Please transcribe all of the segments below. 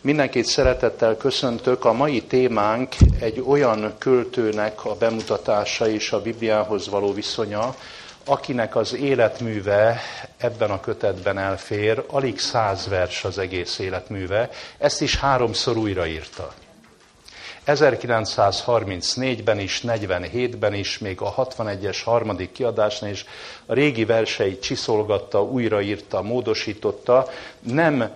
Mindenkit szeretettel köszöntök. A mai témánk egy olyan költőnek a bemutatása és a Bibliához való viszonya, akinek az életműve ebben a kötetben elfér, alig száz vers az egész életműve, ezt is háromszor újraírta. 1934-ben is, 47-ben is, még a 61-es harmadik kiadásnál is a régi verseit csiszolgatta, újraírta, módosította. Nem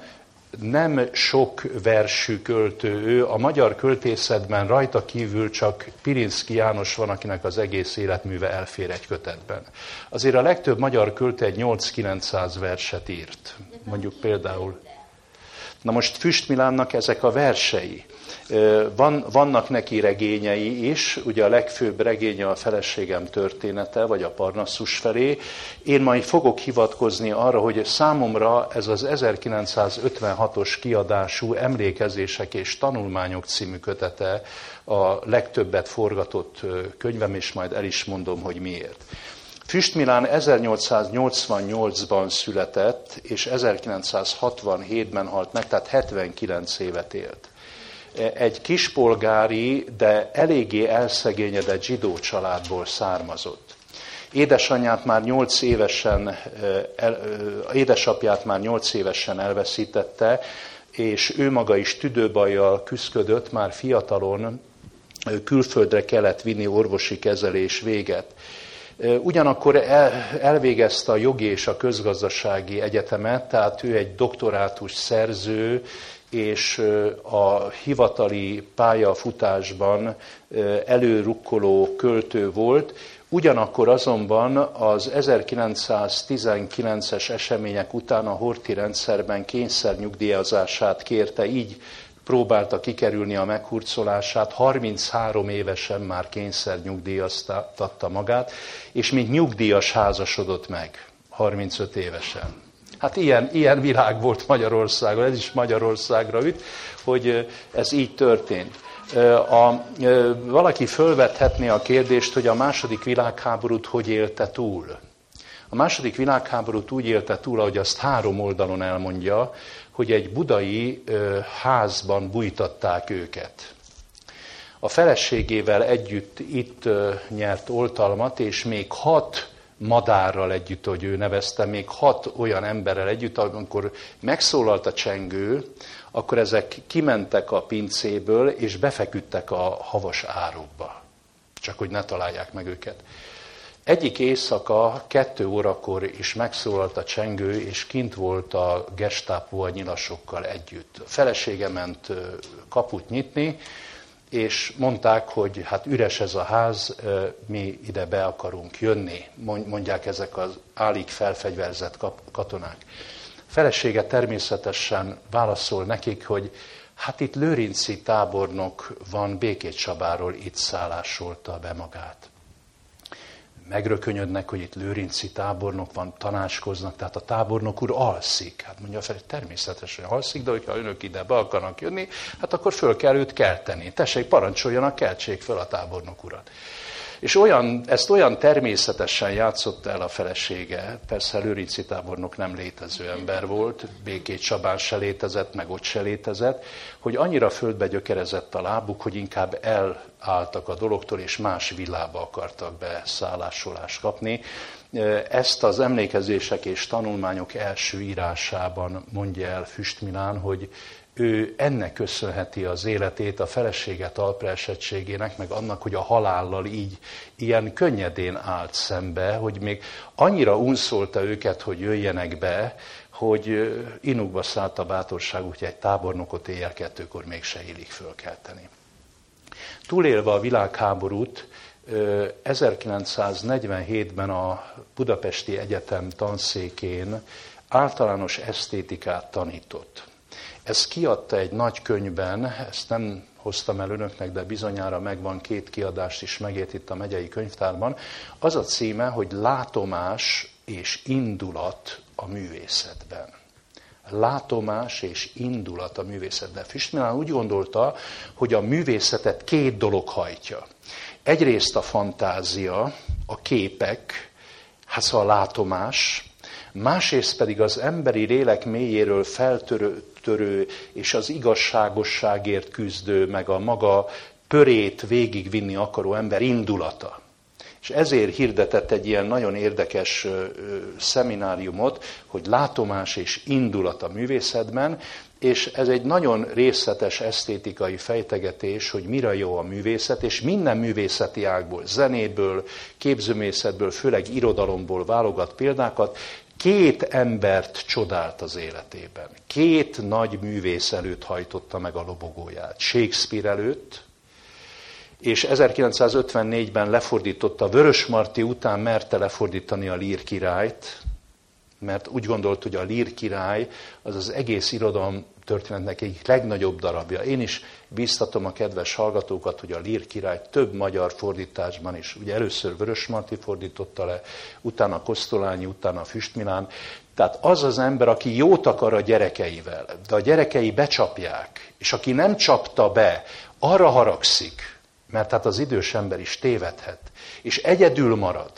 nem sok versű költő ő, a magyar költészetben rajta kívül csak Pirinszki János van, akinek az egész életműve elfér egy kötetben. Azért a legtöbb magyar költő egy 8-900 verset írt. Mondjuk például. Na most Füstmilánnak ezek a versei. Van, vannak neki regényei is, ugye a legfőbb regénye a feleségem története, vagy a Parnassus felé. Én majd fogok hivatkozni arra, hogy számomra ez az 1956-os kiadású Emlékezések és Tanulmányok című kötete a legtöbbet forgatott könyvem, és majd el is mondom, hogy miért. Füstmilán 1888-ban született, és 1967-ben halt meg, tehát 79 évet élt egy kispolgári, de eléggé elszegényedett zsidó családból származott. Édesanyját már nyolc évesen, el, édesapját már nyolc évesen elveszítette, és ő maga is tüdőbajjal küzdött, már fiatalon külföldre kellett vinni orvosi kezelés véget. Ugyanakkor elvégezte a jogi és a közgazdasági egyetemet, tehát ő egy doktorátus szerző, és a hivatali pályafutásban előrukkoló költő volt, Ugyanakkor azonban az 1919-es események után a horti rendszerben kényszernyugdíjazását kérte, így próbálta kikerülni a meghurcolását, 33 évesen már kényszernyugdíjaztatta magát, és mint nyugdíjas házasodott meg, 35 évesen. Hát ilyen, ilyen világ volt Magyarországon, ez is Magyarországra üt, hogy ez így történt. A, valaki fölvethetné a kérdést, hogy a második világháborút hogy élte túl. A második világháborút úgy élte túl, ahogy azt három oldalon elmondja, hogy egy budai házban bújtatták őket. A feleségével együtt itt nyert oltalmat, és még hat madárral együtt, hogy ő nevezte, még hat olyan emberrel együtt, amikor megszólalt a csengő, akkor ezek kimentek a pincéből, és befeküdtek a havas árokba. Csak hogy ne találják meg őket. Egyik éjszaka, kettő órakor is megszólalt a csengő, és kint volt a gestápó a nyilasokkal együtt. A felesége ment kaput nyitni, és mondták, hogy hát üres ez a ház, mi ide be akarunk jönni, mondják ezek az állig felfegyverzett katonák. Felesége természetesen válaszol nekik, hogy hát itt Lőrinci tábornok van Békét Csabáról, itt szállásolta be magát megrökönyödnek, hogy itt Lőrinci tábornok van, tanácskoznak, tehát a tábornok úr alszik. Hát mondja fel, természetesen alszik, de hogyha önök ide be akarnak jönni, hát akkor föl kell őt kelteni. Tessék, parancsoljanak, keltsék föl a tábornok urat. És olyan, ezt olyan természetesen játszott el a felesége, persze Lőrinci tábornok nem létező ember volt, Békét Csabán se létezett, meg ott se létezett, hogy annyira földbe gyökerezett a lábuk, hogy inkább elálltak a dologtól, és más villába akartak beszállásolást kapni. Ezt az emlékezések és tanulmányok első írásában mondja el Füstmilán, hogy ő ennek köszönheti az életét, a felesége talpraesettségének, meg annak, hogy a halállal így ilyen könnyedén állt szembe, hogy még annyira unszolta őket, hogy jöjjenek be, hogy inukba szállt a bátorság, úgyhogy egy tábornokot éjjel kettőkor mégse élik fölkelteni. Túlélve a világháborút, 1947-ben a Budapesti Egyetem tanszékén általános esztétikát tanított. Ez kiadta egy nagy könyvben, ezt nem hoztam el önöknek, de bizonyára megvan két kiadást is megért itt a megyei könyvtárban. Az a címe, hogy Látomás és indulat a művészetben. Látomás és indulat a művészetben. Füstmilán úgy gondolta, hogy a művészetet két dolog hajtja. Egyrészt a fantázia, a képek, hát szóval a látomás, másrészt pedig az emberi lélek mélyéről feltörő, törő, és az igazságosságért küzdő, meg a maga pörét végigvinni akaró ember indulata. És ezért hirdetett egy ilyen nagyon érdekes szemináriumot, hogy látomás és indulat a művészetben, és ez egy nagyon részletes esztétikai fejtegetés, hogy mire jó a művészet, és minden művészeti ágból, zenéből, képzőmészetből, főleg irodalomból válogat példákat, két embert csodált az életében. Két nagy művész előtt hajtotta meg a lobogóját. Shakespeare előtt, és 1954-ben lefordította, Vörös Marti után merte lefordítani a Lír királyt, mert úgy gondolt, hogy a Lír király az az egész irodalom történetnek egyik legnagyobb darabja. Én is bíztatom a kedves hallgatókat, hogy a Lír király több magyar fordításban is, ugye először Vörös Marti fordította le, utána Kosztolányi, utána Füstmilán. Tehát az az ember, aki jót akar a gyerekeivel, de a gyerekei becsapják, és aki nem csapta be, arra haragszik, mert hát az idős ember is tévedhet, és egyedül marad.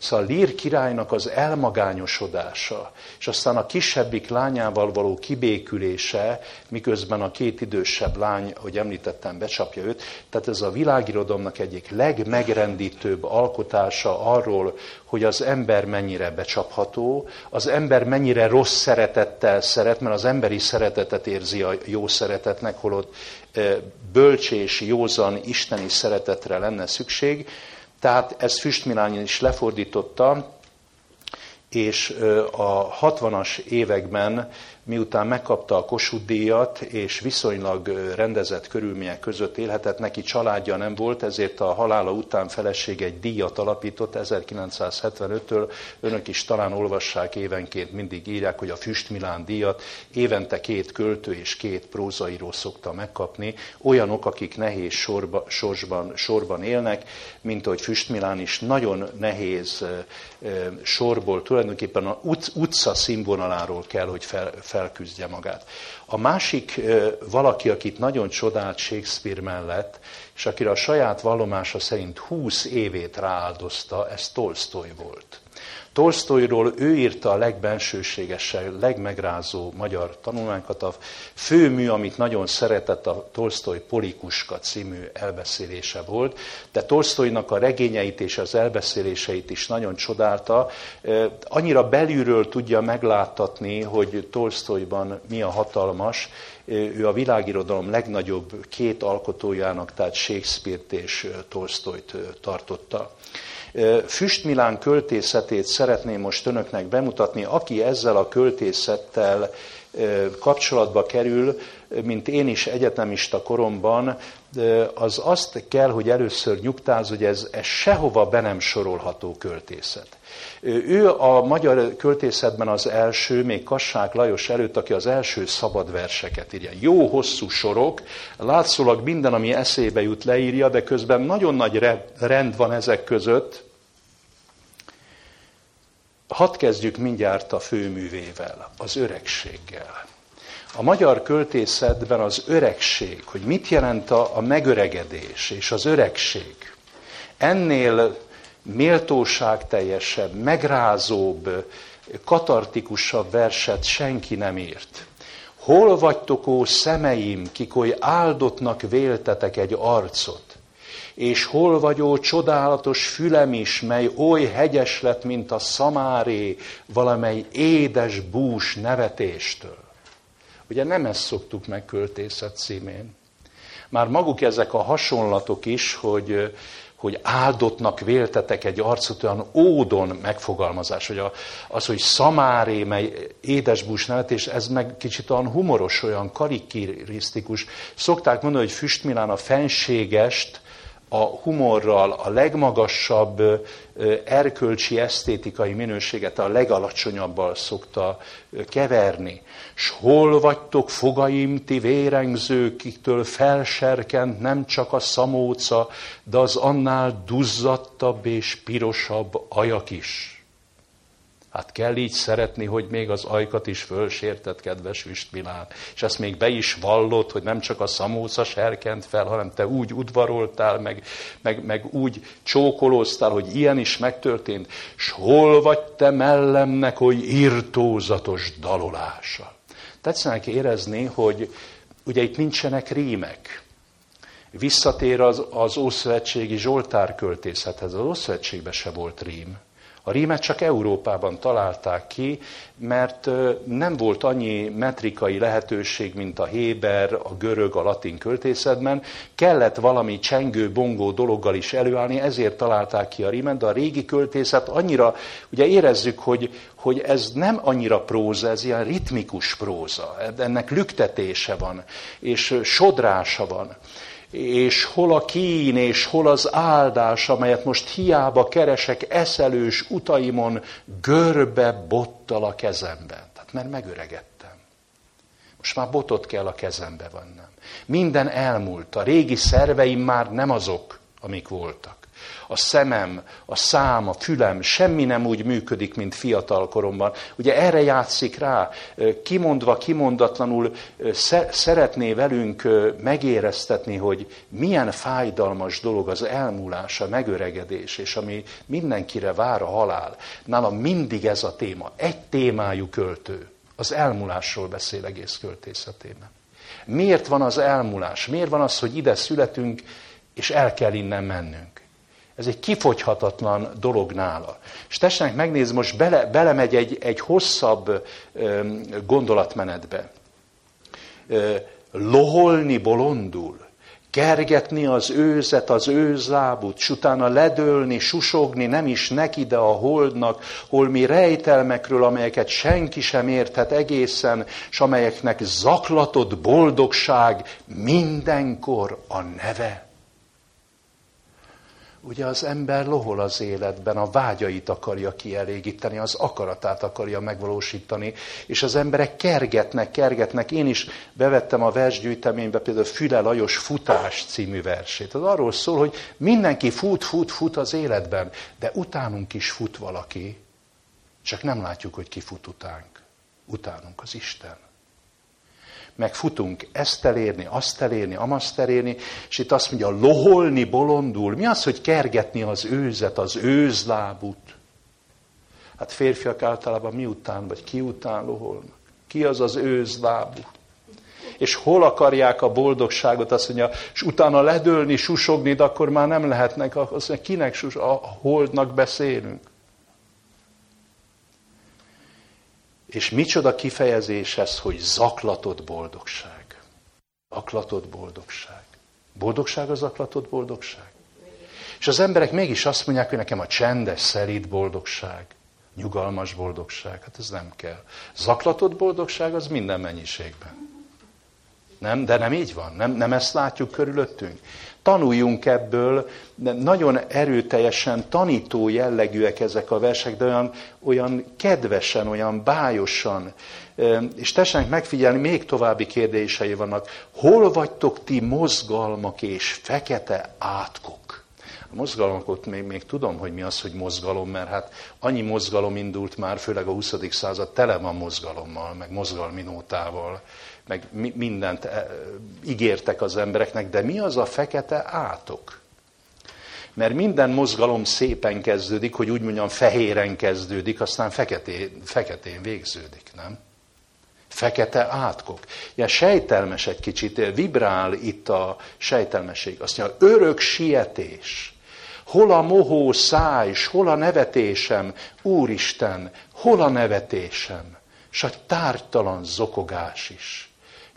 Szóval Lír királynak az elmagányosodása, és aztán a kisebbik lányával való kibékülése, miközben a két idősebb lány, hogy említettem, becsapja őt. Tehát ez a világirodomnak egyik legmegrendítőbb alkotása arról, hogy az ember mennyire becsapható, az ember mennyire rossz szeretettel szeret, mert az emberi szeretetet érzi a jó szeretetnek, holott bölcsés, józan, isteni szeretetre lenne szükség, tehát ez Füstmilányi is lefordította, és a 60-as években miután megkapta a Kossuth díjat, és viszonylag rendezett körülmények között élhetett, neki családja nem volt, ezért a halála után feleség egy díjat alapított 1975-től. Önök is talán olvassák évenként, mindig írják, hogy a Füstmilán díjat évente két költő és két prózaíró szokta megkapni, olyanok, akik nehéz sorba, sorsban, sorban élnek, mint ahogy Füstmilán is nagyon nehéz sorból, tulajdonképpen a utca színvonaláról kell, hogy fel, felküzdje magát. A másik valaki, akit nagyon csodált Shakespeare mellett, és akire a saját vallomása szerint 20 évét rááldozta, ez Tolstoy volt. Tolstoyról ő írta a legbensőségesebb, legmegrázó magyar tanulmányokat. A főmű, amit nagyon szeretett, a Tolstoy Polikuska című elbeszélése volt, de Tolstoynak a regényeit és az elbeszéléseit is nagyon csodálta. Annyira belülről tudja megláttatni, hogy Tolstoyban mi a hatalmas, ő a világirodalom legnagyobb két alkotójának, tehát Shakespeare-t és Tolstoyt tartotta. Füstmilán költészetét szeretném most önöknek bemutatni, aki ezzel a költészettel kapcsolatba kerül, mint én is egyetemista koromban, az azt kell, hogy először nyugtáz, hogy ez, ez sehova be nem sorolható költészet. Ő a magyar költészetben az első, még Kassák Lajos előtt, aki az első szabad verseket írja. Jó hosszú sorok, látszólag minden, ami eszébe jut, leírja, de közben nagyon nagy rend van ezek között, Hadd kezdjük mindjárt a főművével, az öregséggel. A magyar költészetben az öregség, hogy mit jelent a, megöregedés és az öregség, ennél méltóságteljesebb, megrázóbb, katartikusabb verset senki nem írt. Hol vagytok, ó szemeim, kik oly áldottnak véltetek egy arcot? És hol vagyó csodálatos fülem is, mely oly hegyes lett, mint a szamáré, valamely édes bús nevetéstől. Ugye nem ezt szoktuk meg költészet címén. Már maguk ezek a hasonlatok is, hogy, hogy áldottnak véltetek egy arcot, olyan ódon megfogalmazás, hogy a, az, hogy szamáré, mely édesbús nevetés, ez meg kicsit olyan humoros, olyan karikirisztikus. Szokták mondani, hogy Füstmilán a fenségest a humorral a legmagasabb erkölcsi, esztétikai minőséget a legalacsonyabbal szokta keverni. S hol vagytok fogaim, ti vérengzők, kiktől felserkent nem csak a szamóca, de az annál duzzadtabb és pirosabb ajak is. Hát kell így szeretni, hogy még az ajkat is fölsértett, kedves Üstmilán. És ezt még be is vallott, hogy nem csak a szamóca serkent fel, hanem te úgy udvaroltál, meg, meg, meg úgy csókolóztál, hogy ilyen is megtörtént. S hol vagy te mellemnek, hogy irtózatos dalolása? tetszenek érezni, hogy ugye itt nincsenek rímek. Visszatér az, az Ószövetségi Zsoltár költészethez. Az Ószövetségben se volt rím. A rímet csak Európában találták ki, mert nem volt annyi metrikai lehetőség, mint a héber, a görög, a latin költészetben. Kellett valami csengő, bongó dologgal is előállni, ezért találták ki a rímet, de a régi költészet annyira, ugye érezzük, hogy, hogy ez nem annyira próza, ez ilyen ritmikus próza, ennek lüktetése van, és sodrása van és hol a kín, és hol az áldás, amelyet most hiába keresek eszelős utaimon, görbe bottal a kezemben. Tehát mert megöregedtem. Most már botot kell a kezembe vannom. Minden elmúlt, a régi szerveim már nem azok, amik voltak a szemem, a szám, a fülem, semmi nem úgy működik, mint fiatal koromban. Ugye erre játszik rá, kimondva, kimondatlanul szeretné velünk megéreztetni, hogy milyen fájdalmas dolog az elmúlás, a megöregedés, és ami mindenkire vár a halál. Nálam mindig ez a téma, egy témájú költő. Az elmúlásról beszél egész költészetében. Miért van az elmúlás? Miért van az, hogy ide születünk, és el kell innen mennünk? Ez egy kifogyhatatlan dolog nála. És tessenek megnézni, most bele, belemegy egy, egy hosszabb ö, gondolatmenetbe. Ö, loholni bolondul, kergetni az őzet, az őzlábut, s utána ledőlni, susogni nem is neki, de a holdnak, holmi rejtelmekről, amelyeket senki sem érthet egészen, s amelyeknek zaklatott boldogság mindenkor a neve. Ugye az ember lohol az életben, a vágyait akarja kielégíteni, az akaratát akarja megvalósítani, és az emberek kergetnek, kergetnek. Én is bevettem a versgyűjteménybe például Füle Lajos Futás című versét. Az arról szól, hogy mindenki fut, fut, fut az életben, de utánunk is fut valaki, csak nem látjuk, hogy ki fut utánk. Utánunk az Isten meg futunk ezt elérni, azt elérni, amazt elérni, és itt azt mondja, loholni bolondul. Mi az, hogy kergetni az őzet, az őzlábut? Hát férfiak általában miután, vagy ki után loholnak? Ki az az őzlábú? És hol akarják a boldogságot, azt mondja, és utána ledőlni, susogni, de akkor már nem lehetnek, azt mondja, kinek sus, a holdnak beszélünk. És micsoda kifejezés ez, hogy zaklatott boldogság. Zaklatott boldogság. Boldogság az zaklatott boldogság. És az emberek mégis azt mondják, hogy nekem a csendes, szerít boldogság, nyugalmas boldogság, hát ez nem kell. Zaklatott boldogság az minden mennyiségben. Nem, de nem így van, nem, nem ezt látjuk körülöttünk. Tanuljunk ebből, nagyon erőteljesen tanító jellegűek ezek a versek, de olyan, olyan kedvesen, olyan bájosan. És tessenek megfigyelni, még további kérdései vannak. Hol vagytok ti mozgalmak és fekete átkok? A mozgalmakot még, még tudom, hogy mi az, hogy mozgalom, mert hát annyi mozgalom indult már, főleg a 20. század tele van mozgalommal, meg mozgalmi nótával meg mindent eh, ígértek az embereknek, de mi az a fekete átok? Mert minden mozgalom szépen kezdődik, hogy úgy mondjam, fehéren kezdődik, aztán feketén, feketén végződik, nem? Fekete átkok. Ilyen sejtelmes egy kicsit, vibrál itt a sejtelmesség. Azt mondja, örök sietés. Hol a mohó száj, hol a nevetésem, Úristen, hol a nevetésem? S a tártalan zokogás is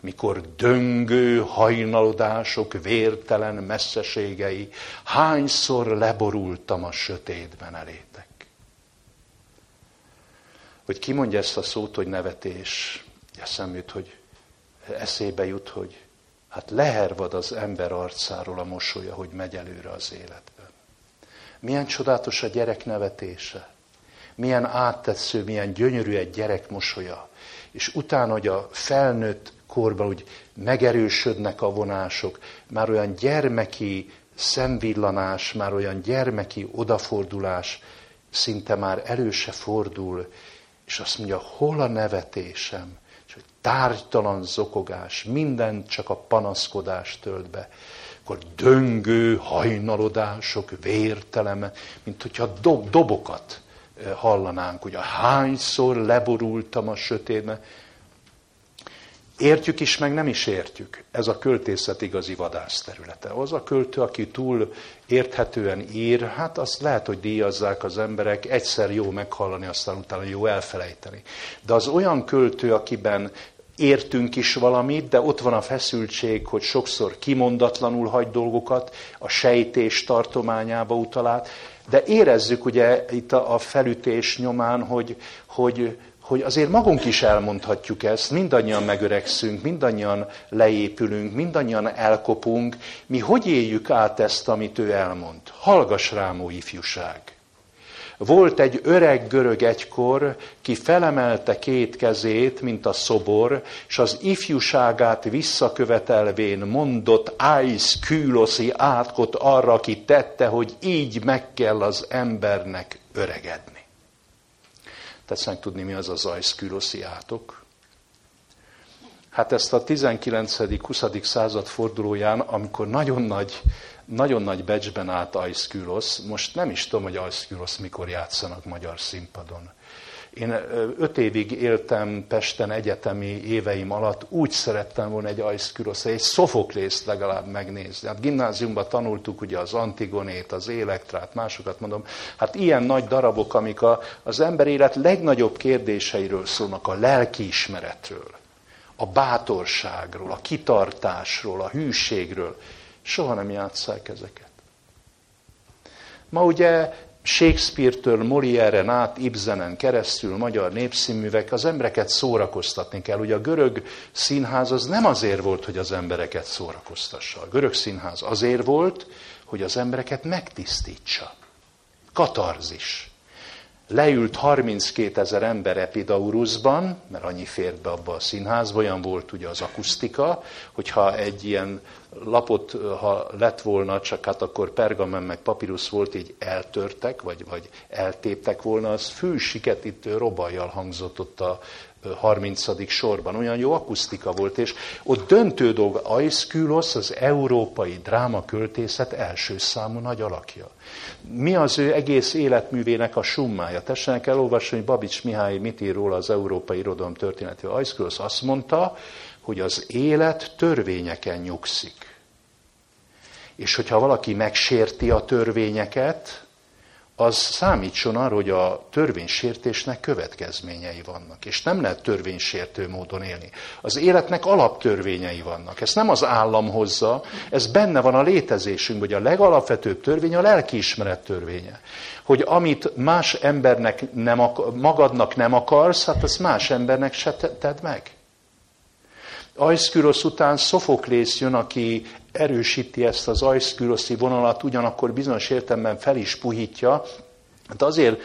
mikor döngő hajnalodások vértelen messzeségei, hányszor leborultam a sötétben elétek. Hogy ki mondja ezt a szót, hogy nevetés, eszem jut, hogy eszébe jut, hogy hát lehervad az ember arcáról a mosolya, hogy megy előre az életben. Milyen csodálatos a gyerek nevetése. Milyen áttetsző, milyen gyönyörű egy gyerek mosolya. És utána, hogy a felnőtt korban úgy megerősödnek a vonások, már olyan gyermeki szemvillanás, már olyan gyermeki odafordulás, szinte már elő se fordul, és azt mondja, hol a nevetésem, és hogy tárgytalan zokogás, minden csak a panaszkodás tölt be. Akkor döngő hajnalodások, vérteleme, mint hogyha dob, dobokat eh, hallanánk, hogy a hányszor leborultam a sötétbe, Értjük is, meg nem is értjük. Ez a költészet igazi vadászterülete. Az a költő, aki túl érthetően ír, hát azt lehet, hogy díjazzák az emberek, egyszer jó meghallani, aztán utána jó elfelejteni. De az olyan költő, akiben értünk is valamit, de ott van a feszültség, hogy sokszor kimondatlanul hagy dolgokat, a sejtés tartományába utalát, de érezzük ugye itt a felütés nyomán, hogy, hogy, hogy azért magunk is elmondhatjuk ezt, mindannyian megöregszünk, mindannyian leépülünk, mindannyian elkopunk. Mi hogy éljük át ezt, amit ő elmond? Hallgass rám, ó ifjúság! Volt egy öreg görög egykor, ki felemelte két kezét, mint a szobor, és az ifjúságát visszakövetelvén mondott ájsz kűloszi átkot arra, aki tette, hogy így meg kell az embernek öregedni. Tetszenek tudni, mi az ájsz kűloszi átok? Hát ezt a 19.-20. század fordulóján, amikor nagyon nagy nagyon nagy becsben állt Aiszkülosz. Most nem is tudom, hogy Aiszkülosz mikor játszanak magyar színpadon. Én öt évig éltem Pesten egyetemi éveim alatt, úgy szerettem volna egy Aiszkülosz, egy Szofoklészt legalább megnézni. Hát gimnáziumban tanultuk ugye az Antigonét, az Élektrát, másokat mondom. Hát ilyen nagy darabok, amik a, az ember élet legnagyobb kérdéseiről szólnak, a lelkiismeretről, a bátorságról, a kitartásról, a hűségről. Soha nem játsszák ezeket. Ma ugye Shakespeare-től Molière-en át, Ibsenen keresztül, magyar népszínművek, az embereket szórakoztatni kell. Ugye a görög színház az nem azért volt, hogy az embereket szórakoztassa. A görög színház azért volt, hogy az embereket megtisztítsa. Katarzis leült 32 ezer ember Epidaurusban, mert annyi fért be abba a színházba, olyan volt ugye az akusztika, hogyha egy ilyen lapot, ha lett volna, csak hát akkor pergamen meg papírus volt, így eltörtek, vagy, vagy eltéptek volna, az fősiket itt robajjal hangzott ott a 30. sorban. Olyan jó akusztika volt, és ott döntő dolga, Aiszkülosz az európai drámaköltészet első számú nagy alakja. Mi az ő egész életművének a summája? Tessenek elolvasni, hogy Babics Mihály mit ír róla az európai irodalom történetével. Aiszkülosz azt mondta, hogy az élet törvényeken nyugszik. És hogyha valaki megsérti a törvényeket, az számítson arra, hogy a törvénysértésnek következményei vannak. És nem lehet törvénysértő módon élni. Az életnek alaptörvényei vannak. Ezt nem az állam hozza, ez benne van a létezésünk, hogy a legalapvetőbb törvény a lelkiismeret törvénye. Hogy amit más embernek nem akar, magadnak nem akarsz, hát azt más embernek se tedd meg. Ajszkürosz után Szofoklész jön, aki erősíti ezt az ajszküloszi vonalat, ugyanakkor bizonyos értelemben fel is puhítja, Hát azért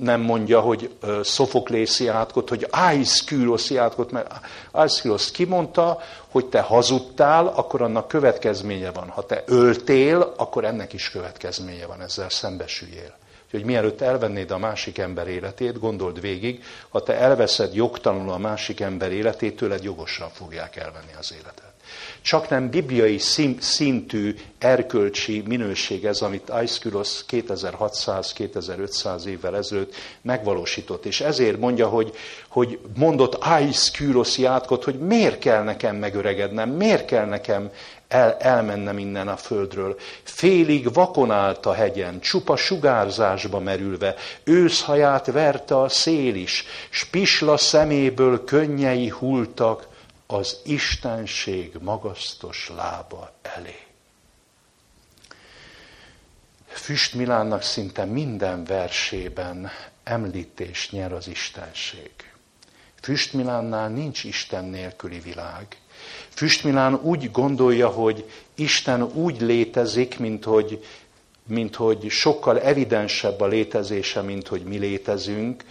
nem mondja, hogy Szofoklészi átkot, hogy Aiszküloszi átkot, mert Aiszkülosz kimondta, hogy te hazudtál, akkor annak következménye van. Ha te öltél, akkor ennek is következménye van, ezzel szembesüljél. Hogy mielőtt elvennéd a másik ember életét, gondold végig, ha te elveszed jogtalanul a másik ember életét, tőled jogosan fogják elvenni az életet. Csak nem bibliai szintű erkölcsi minőség ez, amit Aeschylus 2600-2500 évvel ezelőtt megvalósított. És ezért mondja, hogy, hogy mondott Aeschylus játkot, hogy miért kell nekem megöregednem, miért kell nekem el, elmennem innen a földről. Félig vakon állt a hegyen, csupa sugárzásba merülve, őszhaját verte a szél is, s pisla szeméből könnyei hultak, az Istenség magasztos lába elé. Füst Milánnak szinte minden versében említés nyer az Istenség. Füst Milánnál nincs Isten nélküli világ. Füst Milán úgy gondolja, hogy Isten úgy létezik, mint hogy, mint hogy sokkal evidensebb a létezése, mint hogy mi létezünk,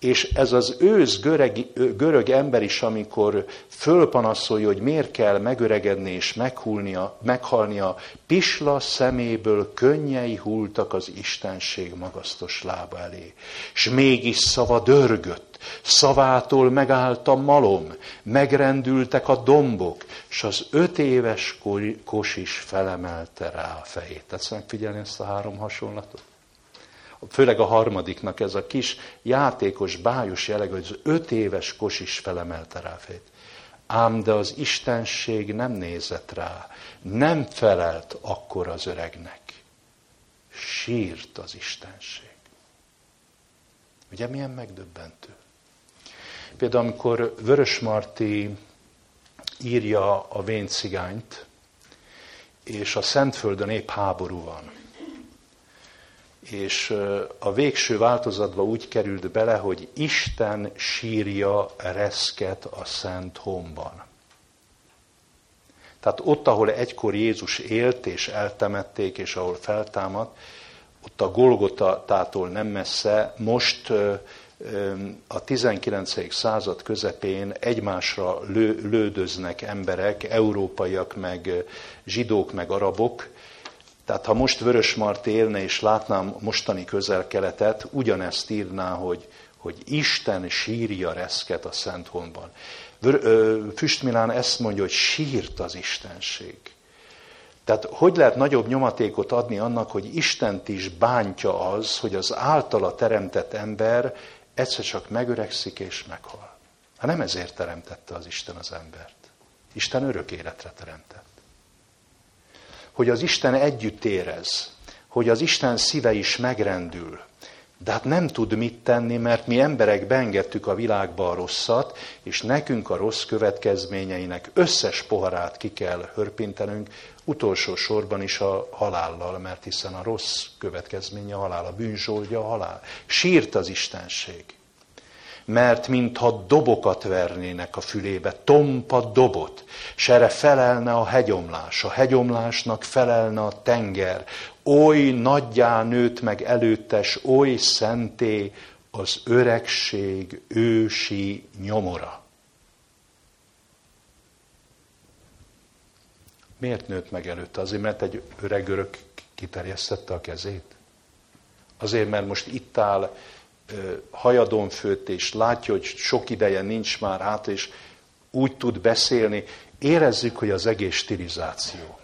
és ez az ősz görög, görög ember is, amikor fölpanaszolja, hogy miért kell megöregedni és meghulnia, meghalnia, pisla szeméből könnyei hultak az Istenség magasztos lába elé. És mégis szava dörgött, szavától megállt a malom, megrendültek a dombok, és az öt éves kos is felemelte rá a fejét. Tetsz megfigyelni ezt a három hasonlatot? Főleg a harmadiknak ez a kis játékos, bájos jelleg, hogy az öt éves kos is felemelte rá fejét. ám de az Istenség nem nézett rá, nem felelt akkor az öregnek. Sírt az Istenség. Ugye milyen megdöbbentő? Például amikor Vörös Marti írja a véncigányt, és a Szentföldön épp háború van. És a végső változatba úgy került bele, hogy Isten sírja reszket a Szent Homban. Tehát ott, ahol egykor Jézus élt és eltemették, és ahol feltámadt, ott a Golgotától nem messze, most a 19. század közepén egymásra lő, lődöznek emberek, európaiak, meg zsidók, meg arabok. Tehát ha most Vörös Mart élne és látnám mostani közel-keletet, ugyanezt írná, hogy, hogy Isten sírja reszket a Szent Honban. Füstmilán ezt mondja, hogy sírt az Istenség. Tehát hogy lehet nagyobb nyomatékot adni annak, hogy Istent is bántja az, hogy az általa teremtett ember egyszer csak megöregszik és meghal. Hát nem ezért teremtette az Isten az embert. Isten örök életre teremtett. Hogy az Isten együtt érez, hogy az Isten szíve is megrendül, de hát nem tud mit tenni, mert mi emberek beengedtük a világba a rosszat, és nekünk a rossz következményeinek összes poharát ki kell hörpintenünk, utolsó sorban is a halállal, mert hiszen a rossz következménye a halál, a bűnzsóldja a halál. Sírt az Istenség. Mert mintha dobokat vernének a fülébe, tompa dobot, s erre felelne a hegyomlás, a hegyomlásnak felelne a tenger, oly nagyjá nőtt meg előttes, oly szenté az öregség ősi nyomora. Miért nőtt meg előtte? Azért, mert egy öreg örök kiterjesztette a kezét? Azért, mert most itt áll hajadon főtt, és látja, hogy sok ideje nincs már át, és úgy tud beszélni. Érezzük, hogy az egész stilizáció.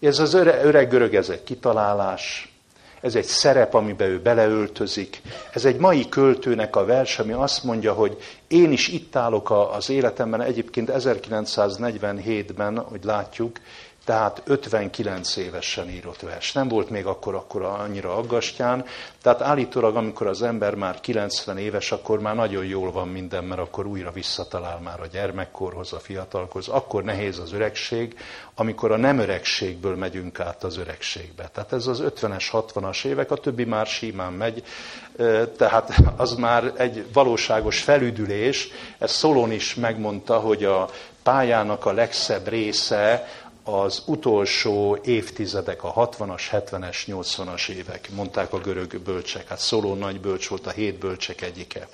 Ez az öreg görög, ez egy kitalálás, ez egy szerep, amiben ő beleöltözik. Ez egy mai költőnek a vers, ami azt mondja, hogy én is itt állok az életemben, egyébként 1947-ben, hogy látjuk, tehát 59 évesen írott vers. Nem volt még akkor, akkor annyira aggastyán, tehát állítólag, amikor az ember már 90 éves, akkor már nagyon jól van minden, mert akkor újra visszatalál már a gyermekkorhoz, a fiatalkorhoz. Akkor nehéz az öregség, amikor a nem öregségből megyünk át az öregségbe. Tehát ez az 50-es, 60-as évek, a többi már simán megy, tehát az már egy valóságos felüdülés. Ez Szolon is megmondta, hogy a pályának a legszebb része az utolsó évtizedek, a 60-as, 70-es, 80-as évek, mondták a görög bölcsek. Hát Szoló nagy bölcs volt, a hét bölcsek egyike.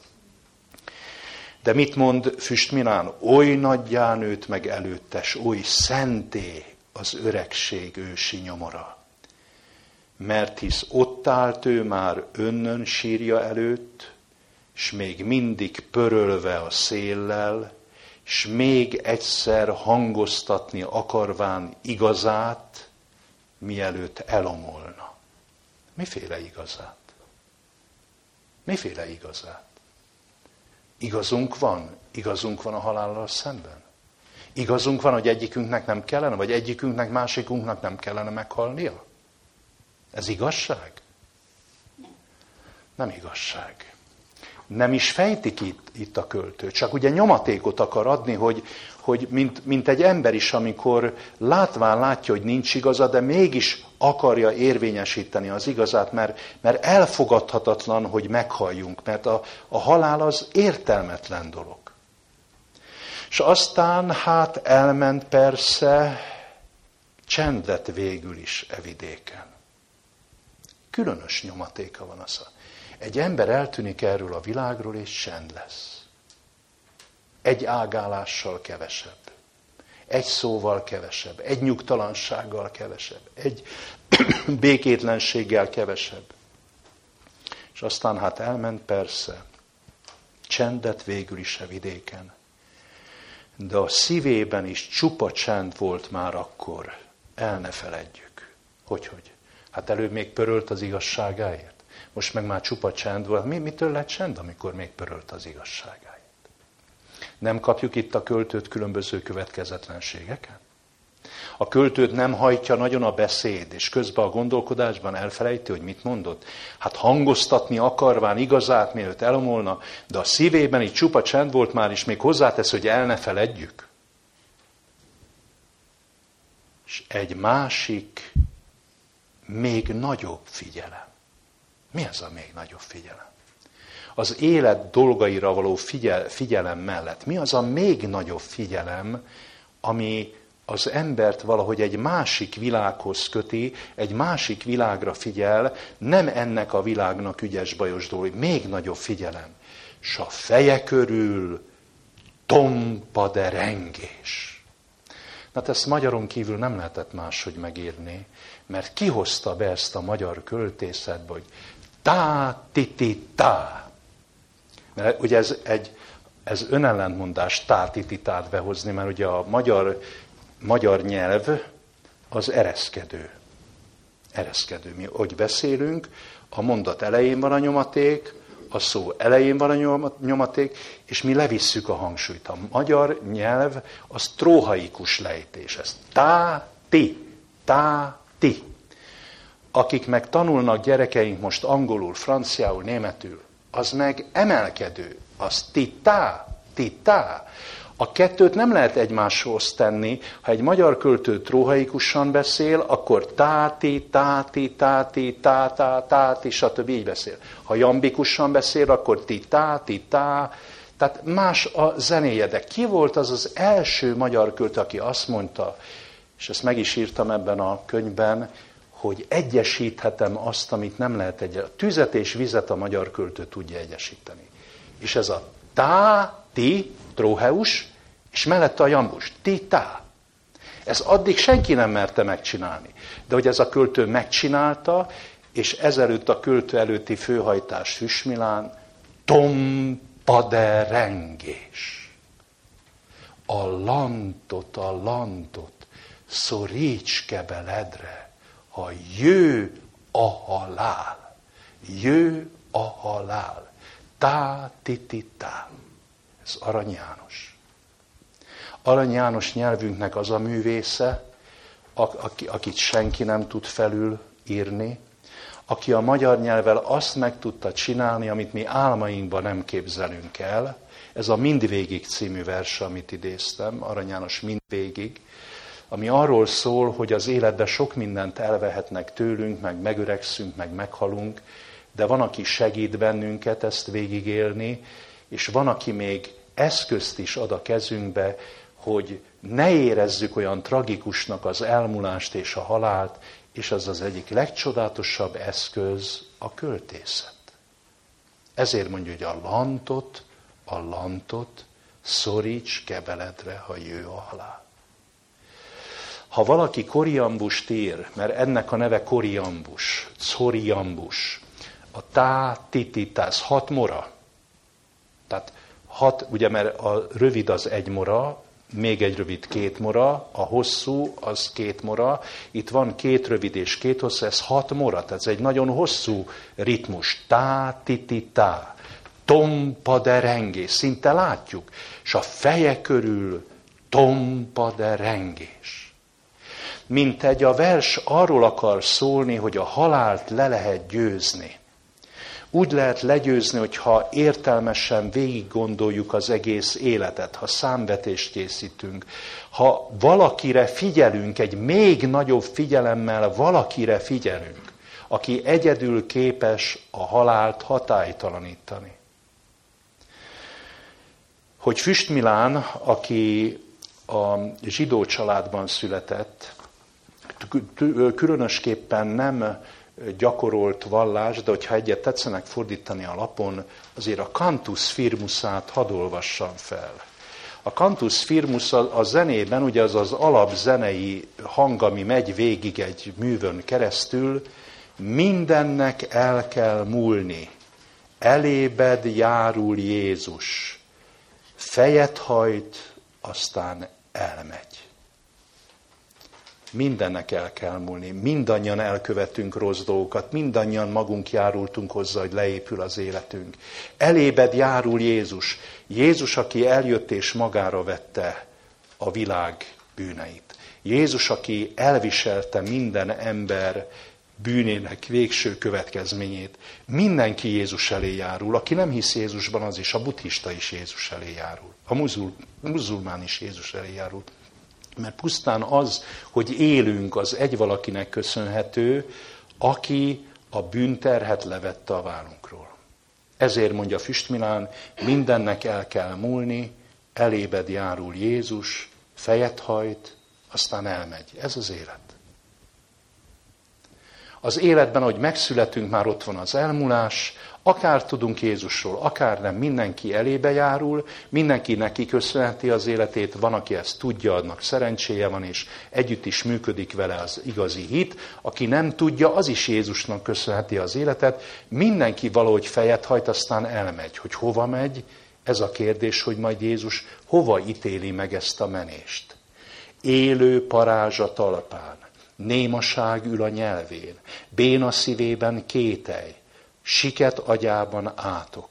De mit mond Füstminán? Oly nagyjá nőtt meg előttes, oly szenté az öregség ősi nyomora. Mert hisz ott állt ő már önnön sírja előtt, s még mindig pörölve a széllel, s még egyszer hangoztatni akarván igazát, mielőtt elomolna. Miféle igazát? Miféle igazát? Igazunk van? Igazunk van a halállal szemben? Igazunk van, hogy egyikünknek nem kellene, vagy egyikünknek, másikunknak nem kellene meghalnia? Ez igazság? Nem igazság nem is fejtik itt, itt a költő, csak ugye nyomatékot akar adni, hogy, hogy mint, mint egy ember is, amikor látván látja, hogy nincs igaza, de mégis akarja érvényesíteni az igazát, mert, mert elfogadhatatlan, hogy meghalljunk, mert a, a halál az értelmetlen dolog. És aztán hát elment persze, csend lett végül is e vidéken. Különös nyomatéka van az. Egy ember eltűnik erről a világról, és csend lesz. Egy ágálással kevesebb. Egy szóval kevesebb. Egy nyugtalansággal kevesebb. Egy békétlenséggel kevesebb. És aztán hát elment persze. Csendet végül is a vidéken. De a szívében is csupa csend volt már akkor. El ne feledjük. Hogy, hogy? Hát előbb még pörölt az igazságáért. Most meg már csupa csend volt. Mi, mitől lett csend, amikor még pörölt az igazságáért? Nem kapjuk itt a költőt különböző következetlenségeken? A költőt nem hajtja nagyon a beszéd, és közben a gondolkodásban elfelejti, hogy mit mondott. Hát hangoztatni akarván igazát, mielőtt elomolna, de a szívében így csupa csend volt már, és még hozzátesz, hogy el ne feledjük. És egy másik, még nagyobb figyelem. Mi az a még nagyobb figyelem? Az élet dolgaira való figyel, figyelem mellett mi az a még nagyobb figyelem, ami az embert valahogy egy másik világhoz köti, egy másik világra figyel, nem ennek a világnak ügyes bajos dolog, még nagyobb figyelem. S a feje körül tompa de rengés. Hát ezt magyaron kívül nem lehetett máshogy megírni, mert kihozta be ezt a magyar költészetbe, hogy tá ti ti tá. Mert ugye ez egy ez önellentmondás tátititát behozni, mert ugye a magyar magyar nyelv az ereszkedő. Ereszkedő. Mi hogy beszélünk, a mondat elején van a nyomaték, a szó elején van a nyomaték, és mi levisszük a hangsúlyt. A magyar nyelv az tróhaikus lejtés. Ez tá, ti, tá, ti. Akik meg tanulnak gyerekeink most angolul, franciául, németül, az meg emelkedő. Az ti, tá, ti, tá. A kettőt nem lehet egymáshoz tenni. Ha egy magyar költő tróhaikusan beszél, akkor táti, táti, táti, tátá, táti, stb. így beszél. Ha jambikusan beszél, akkor ti, táti, tá. Tehát más a zenéje. De ki volt az az első magyar költő, aki azt mondta, és ezt meg is írtam ebben a könyvben, hogy egyesíthetem azt, amit nem lehet egy. Tüzet és vizet a magyar költő tudja egyesíteni. És ez a tá, ti, tróheus, és mellette a jambus, titá. Ez addig senki nem merte megcsinálni. De hogy ez a költő megcsinálta, és ezelőtt a költő előtti főhajtás Hüsmilán, tompaderengés. A lantot, a lantot szoríts kebeledre, ha jő a halál. Jő a halál. Tá, tititá. Ez Arany János. Arany János nyelvünknek az a művésze, akit senki nem tud felül írni, aki a magyar nyelvvel azt meg tudta csinálni, amit mi álmainkban nem képzelünk el. Ez a Mindvégig című vers, amit idéztem, Arany János Mindvégig, ami arról szól, hogy az életben sok mindent elvehetnek tőlünk, meg megöregszünk, meg meghalunk, de van, aki segít bennünket ezt végigélni, és van, aki még eszközt is ad a kezünkbe, hogy ne érezzük olyan tragikusnak az elmulást és a halált, és az az egyik legcsodálatosabb eszköz a költészet. Ezért mondja, hogy a lantot, a lantot szoríts kebeledre, ha jő a halál. Ha valaki koriambust ír, mert ennek a neve koriambus, coriambus, a tá, tititász, hat mora. Tehát hat, ugye mert a rövid az egy mora, még egy rövid két mora, a hosszú az két mora, itt van két rövid és két hosszú, ez hat mora, tehát ez egy nagyon hosszú ritmus. Tá, ti, ti, tá. Tompa de rengés, szinte látjuk. És a feje körül tompa de rengés. Mint egy a vers arról akar szólni, hogy a halált le lehet győzni. Úgy lehet legyőzni, hogyha értelmesen végig gondoljuk az egész életet, ha számvetést készítünk, ha valakire figyelünk, egy még nagyobb figyelemmel valakire figyelünk, aki egyedül képes a halált hatálytalanítani. Hogy Füstmilán, aki a zsidó családban született, különösképpen nem gyakorolt vallás, de hogyha egyet tetszenek fordítani a lapon, azért a Cantus Firmusát hadd olvassam fel. A Cantus Firmus a, a zenében, ugye az az alapzenei hang, ami megy végig egy művön keresztül, mindennek el kell múlni. Elébed járul Jézus. Fejet hajt, aztán elmegy. Mindennek el kell múlni. Mindannyian elkövetünk rossz dolgokat, mindannyian magunk járultunk hozzá, hogy leépül az életünk. Elébed járul Jézus. Jézus, aki eljött és magára vette a világ bűneit. Jézus, aki elviselte minden ember bűnének végső következményét. Mindenki Jézus elé járul. Aki nem hisz Jézusban, az is, a buddhista is Jézus elé járul. A muzul, muzulmán is Jézus elé járul. Mert pusztán az, hogy élünk, az egy valakinek köszönhető, aki a bűnterhet levette a vállunkról. Ezért mondja Füstmilán, mindennek el kell múlni, elébed járul Jézus, fejet hajt, aztán elmegy. Ez az élet. Az életben, hogy megszületünk, már ott van az elmúlás, akár tudunk Jézusról, akár nem, mindenki elébe járul, mindenki neki köszönheti az életét, van, aki ezt tudja, annak szerencséje van, és együtt is működik vele az igazi hit. Aki nem tudja, az is Jézusnak köszönheti az életet. Mindenki valahogy fejet hajt, aztán elmegy. Hogy hova megy? Ez a kérdés, hogy majd Jézus hova ítéli meg ezt a menést. Élő parázsa talpán némaság ül a nyelvén, béna szívében kételj, siket agyában átok.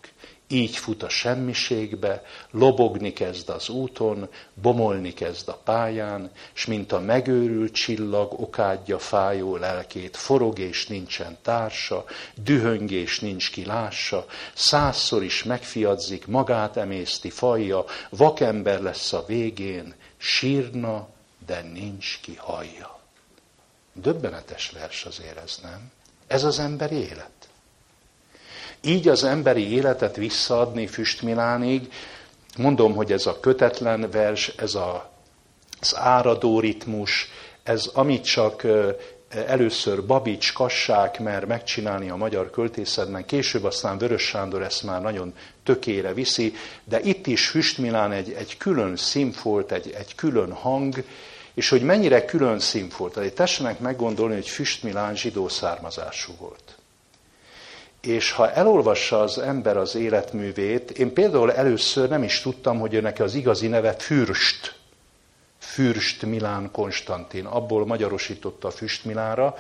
Így fut a semmiségbe, lobogni kezd az úton, bomolni kezd a pályán, s mint a megőrült csillag okádja fájó lelkét, forog és nincsen társa, dühöngés nincs ki lássa, százszor is megfiadzik, magát emészti fajja, vakember lesz a végén, sírna, de nincs ki hallja. Döbbenetes vers azért ez? Ez az emberi élet. Így az emberi életet visszaadni Füstmilánig, mondom, hogy ez a kötetlen vers, ez a, az áradó ritmus, ez amit csak először Babics, Kassák mer megcsinálni a magyar költészetben, később aztán Vörös Sándor ezt már nagyon tökére viszi, de itt is Füstmilán egy, egy külön színfolt, egy, egy külön hang, és hogy mennyire külön színfolt. Tehát tessenek meggondolni, hogy Füstmilán zsidó származású volt. És ha elolvassa az ember az életművét, én például először nem is tudtam, hogy őnek az igazi neve Fürst. Fürst Milán Konstantin. Abból magyarosította a Füst Milánra.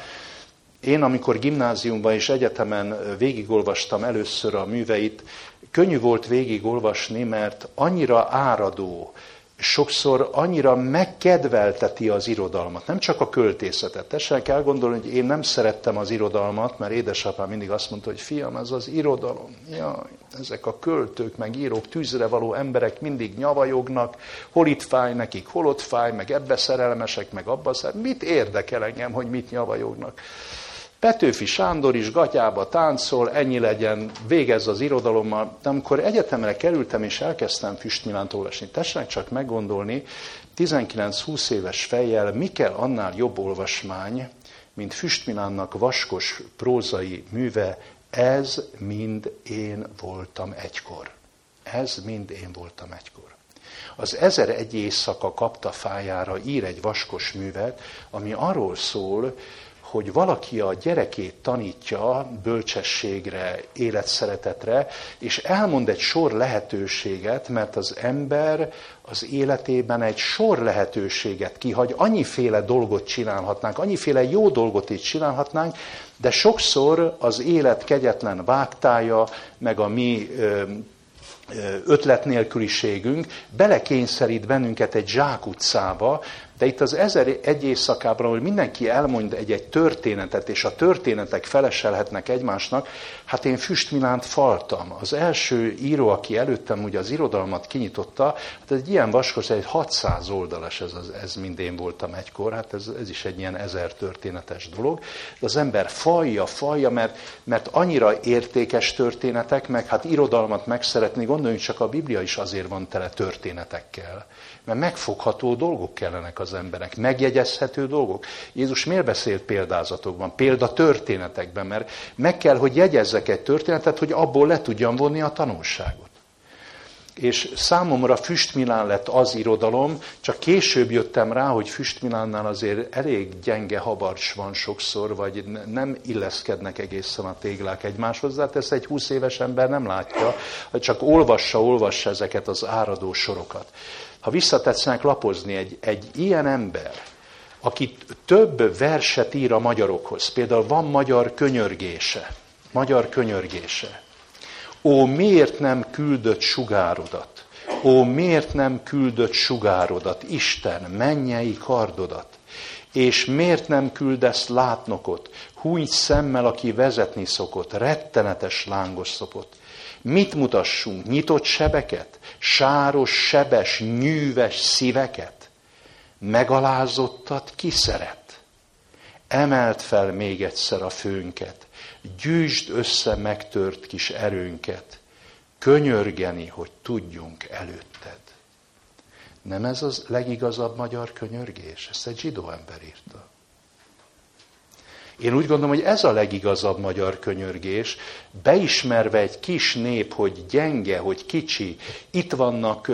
Én, amikor gimnáziumban és egyetemen végigolvastam először a műveit, könnyű volt végigolvasni, mert annyira áradó, sokszor annyira megkedvelteti az irodalmat, nem csak a költészetet. Tessenek elgondolni, hogy én nem szerettem az irodalmat, mert édesapám mindig azt mondta, hogy fiam, ez az irodalom. Ja, ezek a költők, meg írók, tűzre való emberek mindig nyavajognak, hol itt fáj nekik, hol ott fáj, meg ebbe szerelmesek, meg abba szerelmesek. Mit érdekel engem, hogy mit nyavajognak? Petőfi Sándor is gatyába táncol, ennyi legyen, végez az irodalommal. De amikor egyetemre kerültem és elkezdtem Füstmilánt olvasni, tessenek csak meggondolni, 19-20 éves fejjel mi kell annál jobb olvasmány, mint Füstmilánnak vaskos prózai műve, ez mind én voltam egykor. Ez mind én voltam egykor. Az ezer egy éjszaka kapta fájára ír egy vaskos művet, ami arról szól, hogy valaki a gyerekét tanítja bölcsességre, életszeretetre, és elmond egy sor lehetőséget, mert az ember az életében egy sor lehetőséget kihagy, annyiféle dolgot csinálhatnánk, annyiféle jó dolgot is csinálhatnánk, de sokszor az élet kegyetlen vágtája, meg a mi ötletnélküliségünk belekényszerít bennünket egy zsákutcába, de itt az ezer egy éjszakában, ahol mindenki elmond egy-egy történetet, és a történetek feleselhetnek egymásnak, hát én Füstmilánt faltam. Az első író, aki előttem ugye az irodalmat kinyitotta, hát egy ilyen vaskos, egy 600 oldalas, ez, az, ez mind én voltam egykor, hát ez, ez is egy ilyen ezer történetes dolog. De az ember falja, falja, mert, mert annyira értékes történetek, meg hát irodalmat meg szeretni, gondoljunk csak a Biblia is azért van tele történetekkel. Mert megfogható dolgok kellenek az emberek, megjegyezhető dolgok. Jézus miért beszélt példázatokban, példa történetekben, mert meg kell, hogy jegyezzek egy történetet, hogy abból le tudjam vonni a tanulságot. És számomra Füstmilán lett az irodalom, csak később jöttem rá, hogy Füstmilánnál azért elég gyenge habarcs van sokszor, vagy nem illeszkednek egészen a téglák egymáshoz, de hát ezt egy 20 éves ember nem látja, csak olvassa, olvassa ezeket az áradó sorokat. Ha visszatetszenek lapozni, egy, egy ilyen ember, aki több verset ír a magyarokhoz. Például van magyar könyörgése. Magyar könyörgése. Ó, miért nem küldött sugárodat? Ó, miért nem küldött sugárodat, Isten, mennyei kardodat? És miért nem küldesz látnokot, húny szemmel, aki vezetni szokott, rettenetes lángos szopott? Mit mutassunk? Nyitott sebeket? Sáros, sebes, nyűves szíveket? Megalázottat ki szeret? Emelt fel még egyszer a főnket, gyűjtsd össze megtört kis erőnket, könyörgeni, hogy tudjunk előtted. Nem ez az legigazabb magyar könyörgés? Ezt egy zsidó ember írta. Én úgy gondolom, hogy ez a legigazabb magyar könyörgés, beismerve egy kis nép, hogy gyenge, hogy kicsi, itt vannak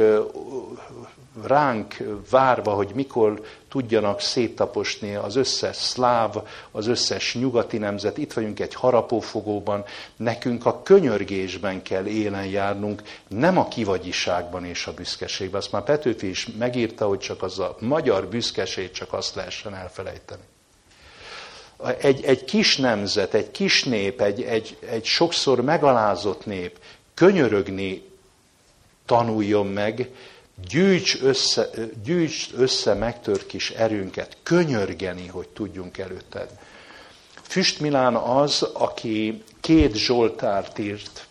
ránk várva, hogy mikor tudjanak széttaposni az összes szláv, az összes nyugati nemzet. Itt vagyunk egy harapófogóban, nekünk a könyörgésben kell élen járnunk, nem a kivagyiságban és a büszkeségben. Azt már Petőfi is megírta, hogy csak az a magyar büszkeség csak azt lehessen elfelejteni. Egy, egy kis nemzet, egy kis nép, egy, egy, egy sokszor megalázott nép könyörögni tanuljon meg, gyűjts össze, gyűjts össze megtört kis erőnket, könyörgeni, hogy tudjunk előtted. Füst Milán az, aki két Zsoltárt írt,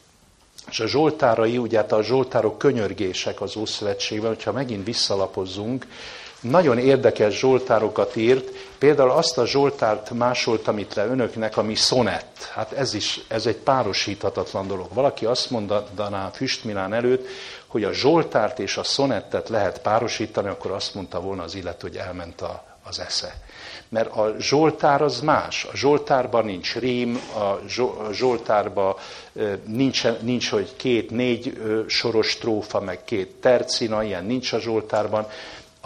és a Zsoltárai, ugye hát a Zsoltárok könyörgések az Ószövetségben, hogyha megint visszalapozzunk, nagyon érdekes Zsoltárokat írt, például azt a Zsoltárt másoltam itt le önöknek, ami szonett. Hát ez is, ez egy párosíthatatlan dolog. Valaki azt mondaná Füstmilán előtt, hogy a Zsoltárt és a szonettet lehet párosítani, akkor azt mondta volna az illető, hogy elment a, az esze. Mert a Zsoltár az más. A Zsoltárban nincs rím, a Zsoltárban nincs, nincs hogy két, négy soros trófa, meg két tercina, ilyen nincs a Zsoltárban,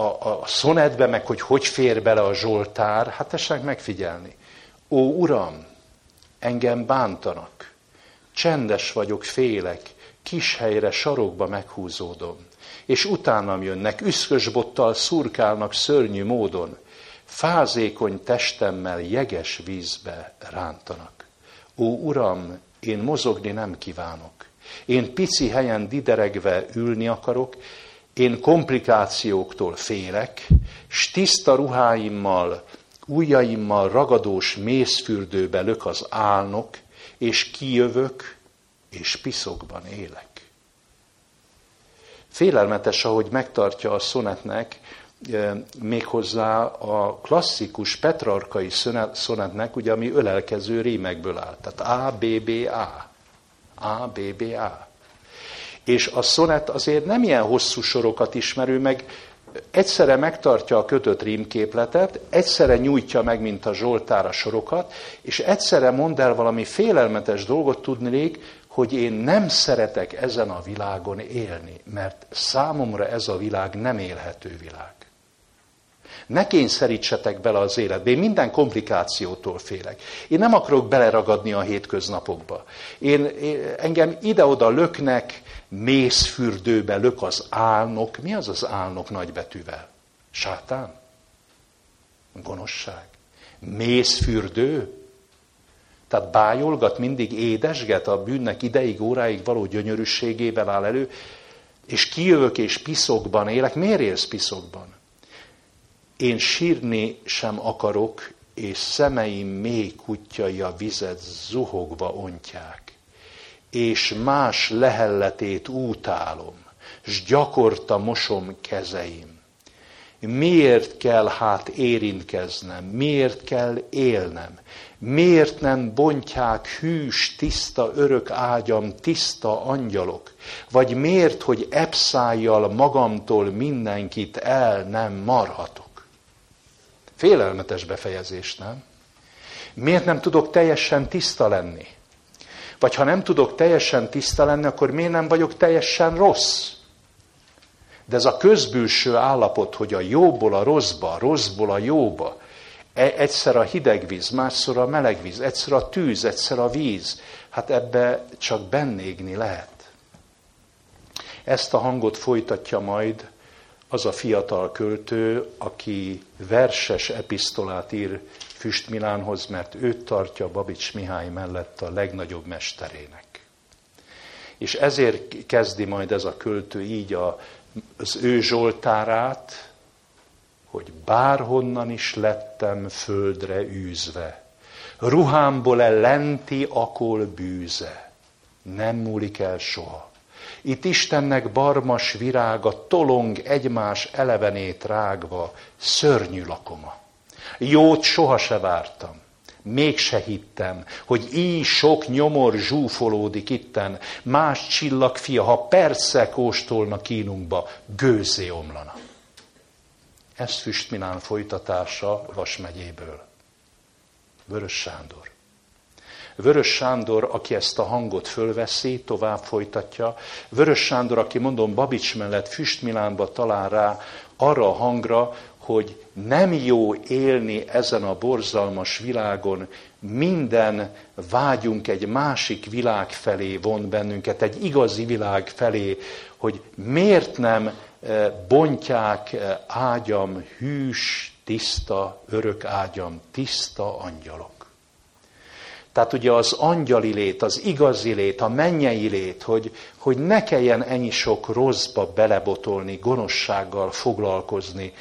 a, a szonetbe, meg hogy hogy fér bele a Zsoltár, hát tessenek megfigyelni. Ó, Uram, engem bántanak, csendes vagyok, félek, kis helyre, sarokba meghúzódom, és utánam jönnek, üszkösbottal szurkálnak szörnyű módon, fázékony testemmel jeges vízbe rántanak. Ó, Uram, én mozogni nem kívánok. Én pici helyen dideregve ülni akarok, én komplikációktól félek, s tiszta ruháimmal, ujjaimmal ragadós mészfürdőbe lök az álnok, és kijövök, és piszokban élek. Félelmetes, ahogy megtartja a szonetnek, e, méghozzá a klasszikus petrarkai szonetnek, ugye, ami ölelkező rímekből áll. Tehát A, B, B, A. A, B, B, A. És a szonet azért nem ilyen hosszú sorokat ismerő, meg egyszerre megtartja a kötött rímképletet, egyszerre nyújtja meg, mint a Zsoltár a sorokat, és egyszerre mond el valami félelmetes dolgot tudnék, hogy én nem szeretek ezen a világon élni, mert számomra ez a világ nem élhető világ. Ne kényszerítsetek bele az életbe. Én minden komplikációtól félek. Én nem akarok beleragadni a hétköznapokba. Én, én engem ide-oda löknek, mészfürdőbe lök az álnok. Mi az az álnok nagybetűvel? Sátán? Gonosság? Mészfürdő? Tehát bájolgat, mindig édesget a bűnnek ideig, óráig való gyönyörűségében áll elő, és kijövök és piszokban élek. Miért élsz piszokban? Én sírni sem akarok, és szemeim mély kutyai a vizet zuhogva ontják, és más lehelletét útálom, s gyakorta mosom kezeim. Miért kell hát érintkeznem? Miért kell élnem? Miért nem bontják hűs, tiszta örök ágyam, tiszta angyalok? Vagy miért, hogy epszájjal magamtól mindenkit el nem marhatok? Félelmetes befejezés, nem? Miért nem tudok teljesen tiszta lenni? Vagy ha nem tudok teljesen tiszta lenni, akkor miért nem vagyok teljesen rossz? De ez a közbülső állapot, hogy a jóból a rosszba, a rosszból a jóba, e, egyszer a hideg víz, másszor a meleg víz, egyszer a tűz, egyszer a víz, hát ebbe csak bennégni lehet. Ezt a hangot folytatja majd az a fiatal költő, aki verses episztolát ír Füst Milánhoz, mert őt tartja Babics Mihály mellett a legnagyobb mesterének. És ezért kezdi majd ez a költő így a, az ő Zsoltárát, hogy bárhonnan is lettem földre űzve, ruhámból el lenti akol bűze, nem múlik el soha. Itt Istennek barmas virága tolong egymás elevenét rágva, szörnyű lakoma. Jót soha se vártam, mégse hittem, hogy így sok nyomor zsúfolódik itten, más csillagfia, ha persze kóstolna kínunkba, gőzé omlana. Ez Füstminán folytatása Vas megyéből. Vörös Sándor. Vörös Sándor, aki ezt a hangot fölveszi, tovább folytatja. Vörös Sándor, aki mondom Babics mellett Füstmilánba talál rá arra a hangra, hogy nem jó élni ezen a borzalmas világon, minden vágyunk egy másik világ felé von bennünket, egy igazi világ felé, hogy miért nem eh, bontják eh, ágyam hűs, tiszta, örök ágyam, tiszta angyalok. Tehát ugye az angyali lét, az igazi lét, a mennyei lét, hogy, hogy ne kelljen ennyi sok rosszba belebotolni, gonoszsággal foglalkozni.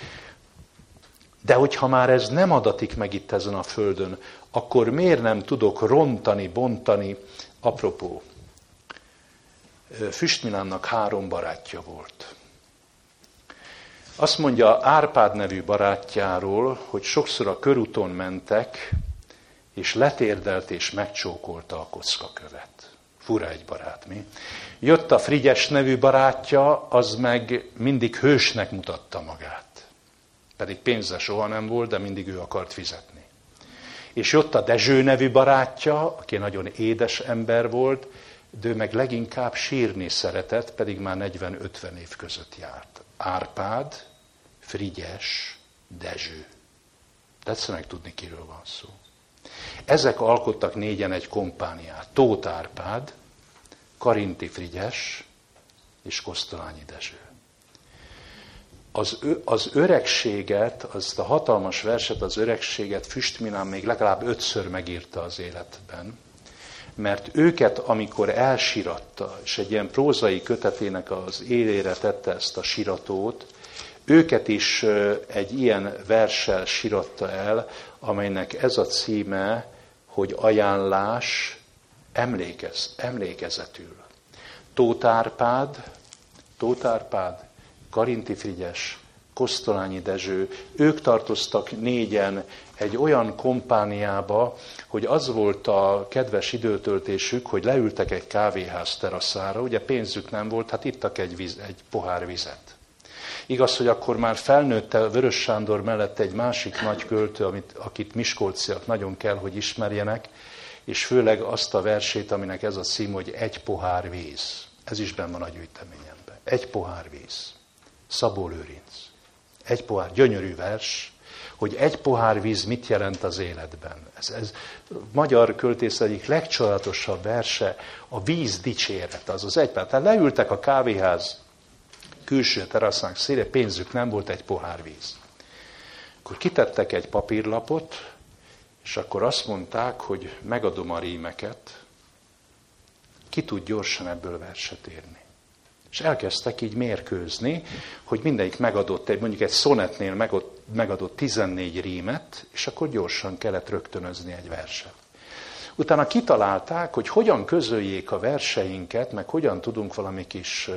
De hogyha már ez nem adatik meg itt ezen a földön, akkor miért nem tudok rontani, bontani? Apropó, Füstmilánnak három barátja volt. Azt mondja Árpád nevű barátjáról, hogy sokszor a körúton mentek, és letérdelt és megcsókolta a kockakövet. Fura egy barát, mi? Jött a Frigyes nevű barátja, az meg mindig hősnek mutatta magát. Pedig pénze soha nem volt, de mindig ő akart fizetni. És jött a Dezső nevű barátja, aki nagyon édes ember volt, de ő meg leginkább sírni szeretett, pedig már 40-50 év között járt. Árpád, Frigyes, Dezső. Tetszenek tudni, kiről van szó. Ezek alkottak négyen egy kompániát. Tóth Árpád, Karinti Frigyes és Kosztolányi Dezső. Az, az öregséget, azt a hatalmas verset, az öregséget Füstminán még legalább ötször megírta az életben, mert őket, amikor elsiratta, és egy ilyen prózai kötetének az élére tette ezt a siratót, őket is egy ilyen verssel siratta el, amelynek ez a címe, hogy ajánlás emlékez, emlékezetül. Tótárpád, Tótárpád, Karinti Frigyes, Kosztolányi Dezső, ők tartoztak négyen egy olyan kompániába, hogy az volt a kedves időtöltésük, hogy leültek egy kávéház teraszára, ugye pénzük nem volt, hát ittak egy, víz, egy pohár vizet. Igaz, hogy akkor már felnőtte Vörös Sándor mellett egy másik nagy költő, amit, akit miskolciak nagyon kell, hogy ismerjenek, és főleg azt a versét, aminek ez a cím, hogy egy pohár víz. Ez is benne van a gyűjteményemben. Egy pohár víz. Szabó Lőrinc. Egy pohár, gyönyörű vers, hogy egy pohár víz mit jelent az életben. Ez, ez magyar költész egyik legcsodálatosabb verse, a víz dicséret, az az egy pohár. Tehát leültek a kávéház külső teraszánk szére, pénzük nem volt egy pohár víz. Akkor kitettek egy papírlapot, és akkor azt mondták, hogy megadom a rímeket, ki tud gyorsan ebből verset írni. És elkezdtek így mérkőzni, hogy mindegyik megadott egy, mondjuk egy szonetnél megadott, megadott 14 rímet, és akkor gyorsan kellett rögtönözni egy verset. Utána kitalálták, hogy hogyan közöljék a verseinket, meg hogyan tudunk valami kis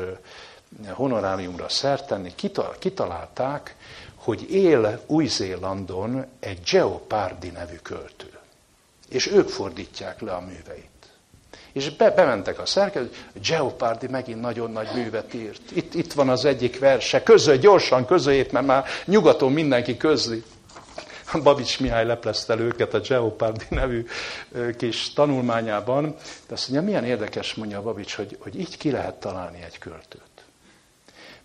honoráriumra szert tenni, kitalálták, hogy él Új-Zélandon egy Geopardi nevű költő. És ők fordítják le a műveit. És be, bementek a szerkező, Geopardi megint nagyon nagy művet írt. Itt, itt van az egyik verse, közöl, gyorsan közöljét, mert már nyugaton mindenki közli. Babics Mihály leplezte őket a Geopardi nevű kis tanulmányában. De azt mondja, milyen érdekes, mondja a Babics, hogy, hogy így ki lehet találni egy költőt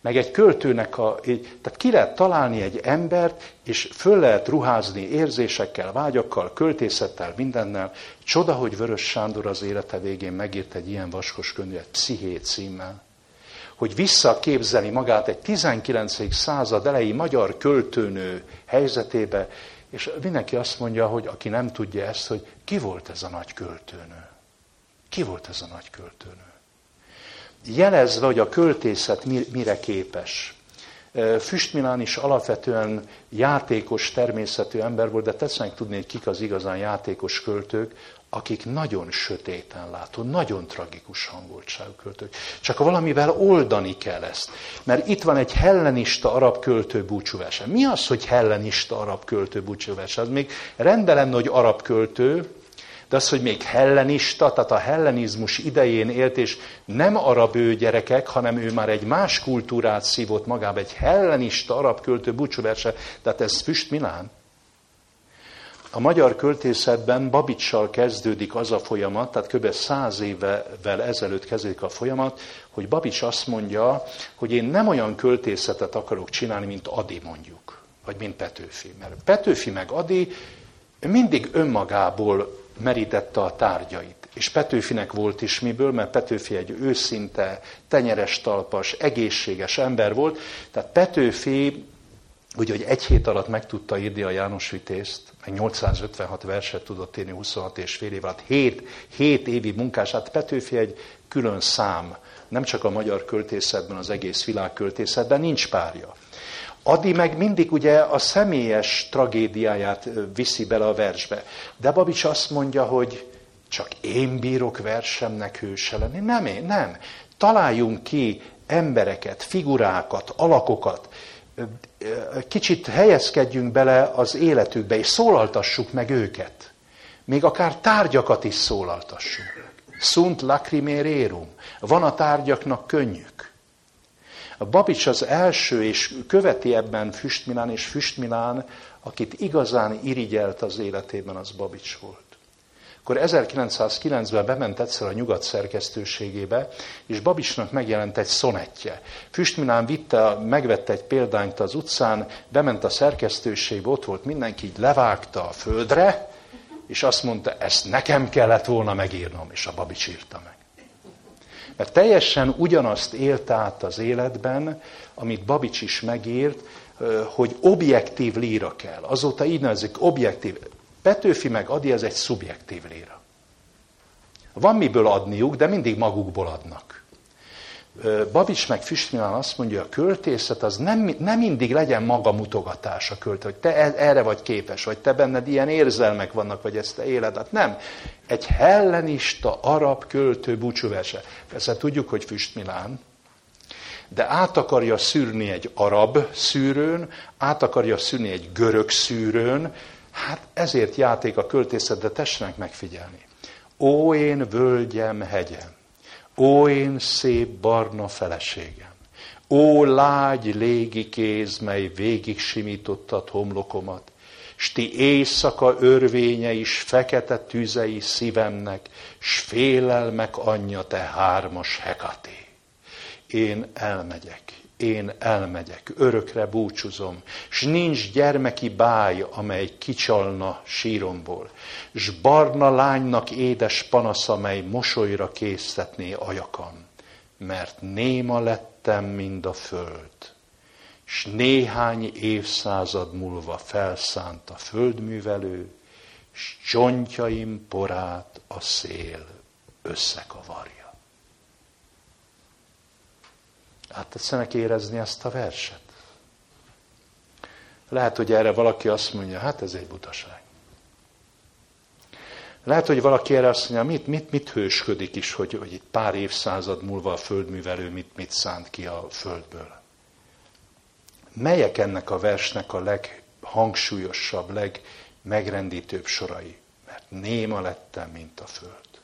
meg egy költőnek a, tehát ki lehet találni egy embert, és föl lehet ruházni érzésekkel, vágyakkal, költészettel, mindennel. Csoda, hogy Vörös Sándor az élete végén megírt egy ilyen vaskos könyvet, Psziché címmel, hogy visszaképzeli magát egy 19. század elejé magyar költőnő helyzetébe, és mindenki azt mondja, hogy aki nem tudja ezt, hogy ki volt ez a nagy költőnő? Ki volt ez a nagy költőnő? Jelezve, hogy a költészet mire képes. Füstmilán is alapvetően játékos természetű ember volt, de tetszenek tudni, hogy kik az igazán játékos költők, akik nagyon sötéten látó, nagyon tragikus hangoltságú költők. Csak valamivel oldani kell ezt. Mert itt van egy hellenista arab költő búcsúvese. Mi az, hogy hellenista arab költő búcsúvese? Az még rendben hogy arab költő, de az, hogy még hellenista, tehát a hellenizmus idején élt, és nem arab ő gyerekek, hanem ő már egy más kultúrát szívott magába, egy hellenista arab költő búcsúverse, tehát ez Füst Milán. A magyar költészetben Babicsal kezdődik az a folyamat, tehát kb. száz évvel ezelőtt kezdődik a folyamat, hogy Babics azt mondja, hogy én nem olyan költészetet akarok csinálni, mint Adi mondjuk, vagy mint Petőfi. Mert Petőfi meg Adi mindig önmagából merítette a tárgyait. És Petőfinek volt is miből, mert Petőfi egy őszinte, tenyeres talpas, egészséges ember volt. Tehát Petőfi úgy, hogy egy hét alatt meg tudta írni a János Vitézt, meg 856 verset tudott írni 26 és fél év alatt, 7, 7 évi munkás, hát Petőfi egy külön szám, nem csak a magyar költészetben, az egész világ költészetben, nincs párja. Adi meg mindig ugye a személyes tragédiáját viszi bele a versbe. De Babics azt mondja, hogy csak én bírok versemnek hőse lenni. Nem én, nem. Találjunk ki embereket, figurákat, alakokat, kicsit helyezkedjünk bele az életükbe, és szólaltassuk meg őket. Még akár tárgyakat is szólaltassunk. Sunt lacrimererum. Van a tárgyaknak könnyük. A Babics az első, és követi ebben Füstmilán, és Füstmilán, akit igazán irigyelt az életében, az Babics volt. Akkor 1909-ben bement egyszer a nyugat szerkesztőségébe, és Babicsnak megjelent egy szonettje. Füstminán vitte, megvette egy példányt az utcán, bement a szerkesztőségbe, ott volt mindenki, így levágta a földre, és azt mondta, ezt nekem kellett volna megírnom, és a Babics írta meg. Mert teljesen ugyanazt élt át az életben, amit Babics is megírt, hogy objektív líra kell. Azóta így nevezik, objektív. Petőfi meg Adi, ez egy szubjektív líra. Van miből adniuk, de mindig magukból adnak. Babics meg Füstmilán azt mondja, a költészet az nem, nem mindig legyen maga mutogatás a költő, hogy te e, erre vagy képes, vagy te benned ilyen érzelmek vannak, vagy ezt te éled. Hát nem. Egy hellenista, arab költő búcsúverse. Persze tudjuk, hogy Füstmilán, de át akarja szűrni egy arab szűrőn, át akarja szűrni egy görög szűrőn, Hát ezért játék a költészet, de tessenek megfigyelni. Ó, én völgyem, hegyem, ó, én szép barna feleségem, ó, lágy légi kéz, mely végig simítottad homlokomat, s ti éjszaka örvénye is fekete tüzei szívemnek, s félelmek anyja te hármas hekaté. Én elmegyek, én elmegyek, örökre búcsúzom, s nincs gyermeki báj, amely kicsalna síromból, s barna lánynak édes panasz, amely mosolyra késztetné ajakam, mert néma lettem, mind a föld, s néhány évszázad múlva felszánt a földművelő, s csontjaim porát a szél összekavarja. Hát tetszenek érezni ezt a verset? Lehet, hogy erre valaki azt mondja, hát ez egy butaság. Lehet, hogy valaki erre azt mondja, mit, mit, mit hősködik is, hogy, hogy itt pár évszázad múlva a földművelő mit, mit szánt ki a földből. Melyek ennek a versnek a leghangsúlyosabb, legmegrendítőbb sorai? Mert néma lettem, mint a föld.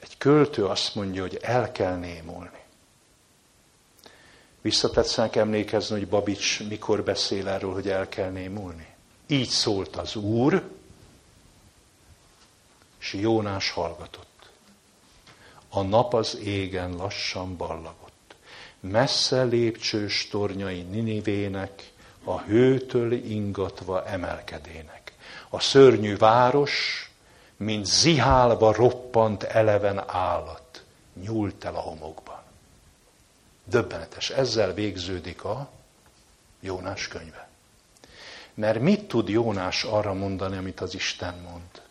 Egy költő azt mondja, hogy el kell némulni. Visszatetszenek emlékezni, hogy Babics mikor beszél erről, hogy el kell némulni. Így szólt az Úr, és Jónás hallgatott. A nap az égen lassan ballagott. Messze lépcsős tornyai Ninivének, a hőtől ingatva emelkedének. A szörnyű város, mint zihálva roppant eleven állat, nyúlt el a homokban. Döbbenetes. Ezzel végződik a Jónás könyve. Mert mit tud Jónás arra mondani, amit az Isten mond?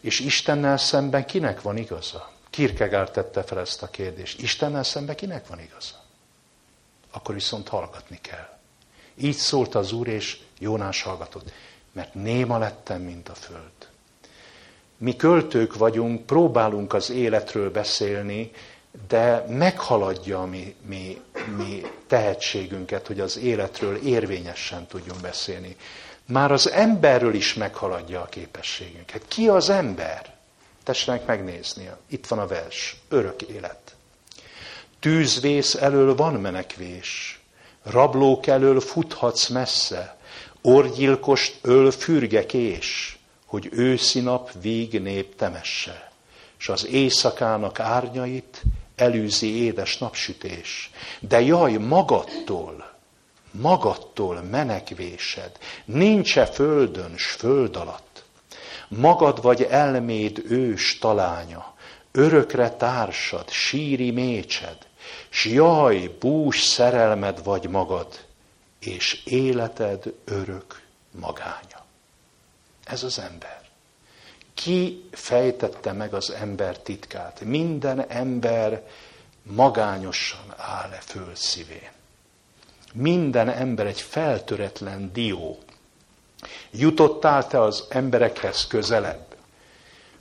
És Istennel szemben kinek van igaza? Kierkegaard tette fel ezt a kérdést. Istennel szemben kinek van igaza? Akkor viszont hallgatni kell. Így szólt az Úr, és Jónás hallgatott. Mert néma lettem, mint a föld. Mi költők vagyunk, próbálunk az életről beszélni, de meghaladja a mi, mi, mi tehetségünket, hogy az életről érvényesen tudjunk beszélni. Már az emberről is meghaladja a képességünket. Ki az ember? Tessenek megnézni. Itt van a vers. Örök élet. Tűzvész elől van menekvés. Rablók elől futhatsz messze. Orgyilkost öl fürgekés, hogy őszi nap víg nép temesse. És az éjszakának árnyait elűzi édes napsütés. De jaj, magadtól, magadtól menekvésed, nincs-e földön s föld alatt. Magad vagy elméd ős talánya, örökre társad, síri mécsed, s jaj, bús szerelmed vagy magad, és életed örök magánya. Ez az ember. Ki fejtette meg az ember titkát? Minden ember magányosan áll-e föld szívén. Minden ember egy feltöretlen dió. Jutottál te az emberekhez közelebb?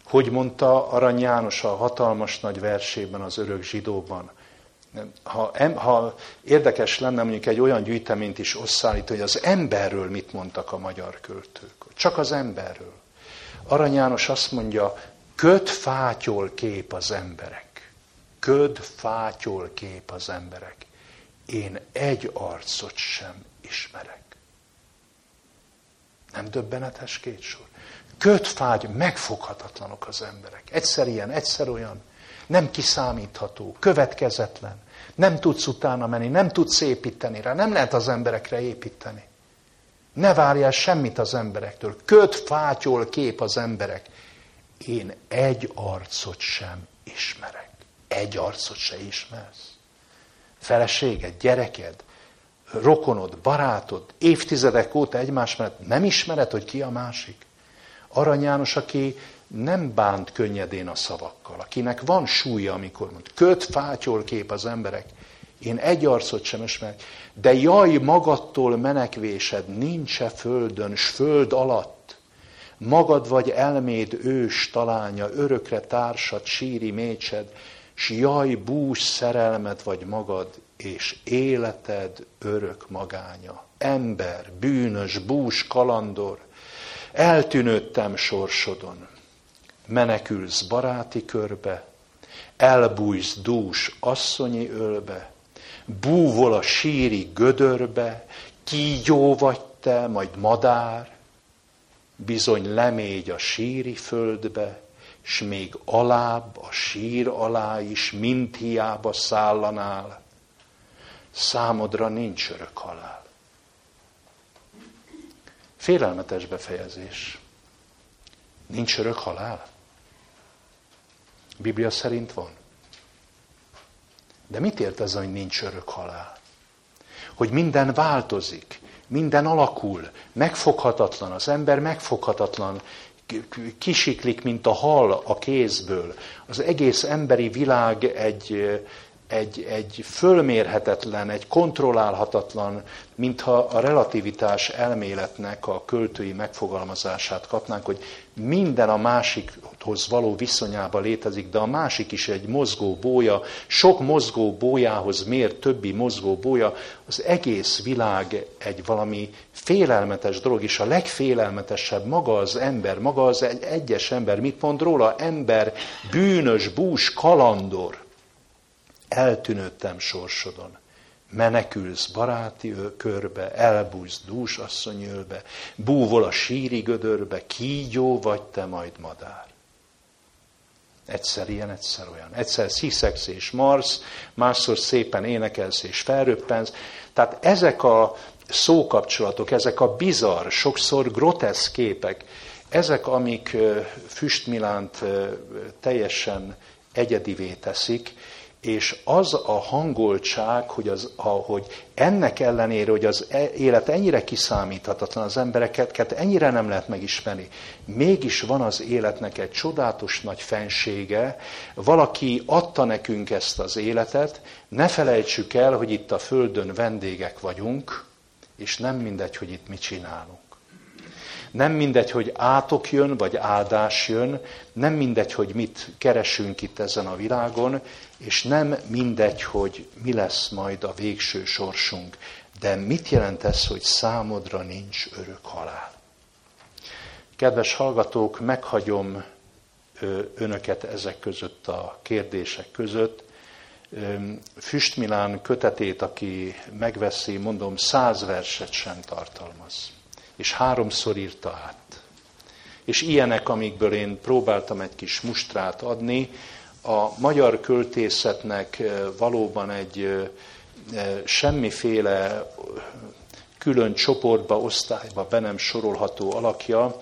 Hogy mondta Arany János a hatalmas nagy versében az örök zsidóban? Ha, ha érdekes lenne mondjuk egy olyan gyűjteményt is összeállítani, hogy az emberről mit mondtak a magyar költők. Csak az emberről. Arany János azt mondja, köd fátyol kép az emberek. Köd fátyol kép az emberek. Én egy arcot sem ismerek. Nem döbbenetes két sor? Köd fágy, megfoghatatlanok az emberek. Egyszer ilyen, egyszer olyan. Nem kiszámítható, következetlen. Nem tudsz utána menni, nem tudsz építeni rá, nem lehet az emberekre építeni. Ne várjál semmit az emberektől. Köt fátyol kép az emberek. Én egy arcot sem ismerek. Egy arcot se ismersz. Feleséged, gyereked, rokonod, barátod, évtizedek óta egymás mellett nem ismered, hogy ki a másik? Arany János, aki nem bánt könnyedén a szavakkal, akinek van súlya, amikor mond, köt fátyol kép az emberek, én egy arcot sem ismerek, de jaj, magadtól menekvésed nincs-e földön, s föld alatt. Magad vagy elméd ős talánya, örökre társad, síri mécsed, s jaj, bús szerelmet vagy magad, és életed örök magánya. Ember, bűnös, bús, kalandor, eltűnődtem sorsodon. Menekülsz baráti körbe, elbújsz dús asszonyi ölbe, búvol a síri gödörbe, kígyó vagy te, majd madár, bizony lemégy a síri földbe, s még alább, a sír alá is, mint hiába szállanál, számodra nincs örök halál. Félelmetes befejezés. Nincs örök halál? Biblia szerint van. De mit ért ez, hogy nincs örök halál? Hogy minden változik, minden alakul, megfoghatatlan, az ember megfoghatatlan, kisiklik, mint a hal a kézből. Az egész emberi világ egy, egy, egy fölmérhetetlen, egy kontrollálhatatlan, mintha a relativitás elméletnek a költői megfogalmazását kapnánk, hogy minden a másikhoz való viszonyába létezik, de a másik is egy mozgó bója, sok mozgó bójához mér többi mozgó bója, az egész világ egy valami félelmetes dolog, és a legfélelmetesebb maga az ember, maga az egy egyes ember. Mit mond róla? Ember, bűnös, bús, kalandor eltűnődtem sorsodon. Menekülsz baráti körbe, elbújsz dús asszonyölbe, búvol a síri gödörbe, kígyó vagy te majd madár. Egyszer ilyen, egyszer olyan. Egyszer sziszegsz és marsz, másszor szépen énekelsz és felröppensz. Tehát ezek a szókapcsolatok, ezek a bizarr, sokszor groteszk képek, ezek, amik Füstmilánt teljesen egyedivé teszik, és az a hangoltság, hogy, az, hogy ennek ellenére, hogy az e, élet ennyire kiszámíthatatlan, az embereket ennyire nem lehet megismerni, mégis van az életnek egy csodálatos nagy fensége, valaki adta nekünk ezt az életet, ne felejtsük el, hogy itt a Földön vendégek vagyunk, és nem mindegy, hogy itt mit csinálunk. Nem mindegy, hogy átok jön, vagy áldás jön, nem mindegy, hogy mit keresünk itt ezen a világon, és nem mindegy, hogy mi lesz majd a végső sorsunk. De mit jelent ez, hogy számodra nincs örök halál? Kedves hallgatók, meghagyom önöket ezek között a kérdések között. Füstmilán kötetét, aki megveszi, mondom, száz verset sem tartalmaz és háromszor írta át. És ilyenek, amikből én próbáltam egy kis mustrát adni, a magyar költészetnek eh, valóban egy eh, eh, semmiféle külön csoportba, osztályba be nem sorolható alakja,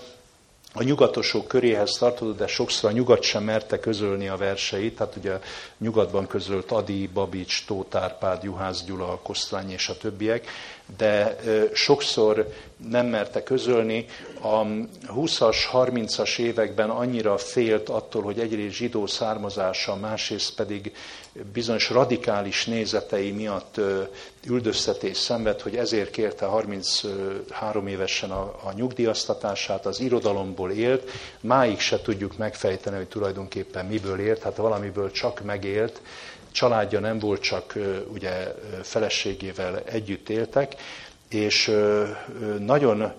a nyugatosok köréhez tartozott, de sokszor a nyugat sem merte közölni a verseit, tehát ugye nyugatban közölt Adi, Babics, Tóth Árpád, Juhász Gyula, Kosztrány és a többiek, de sokszor nem merte közölni. A 20-as, 30-as években annyira félt attól, hogy egyrészt zsidó származása, másrészt pedig bizonyos radikális nézetei miatt üldöztetés szenved, hogy ezért kérte 33 évesen a, a nyugdíjaztatását, az irodalomból élt. Máig se tudjuk megfejteni, hogy tulajdonképpen miből élt, hát valamiből csak megélt, családja nem volt, csak ugye feleségével együtt éltek, és nagyon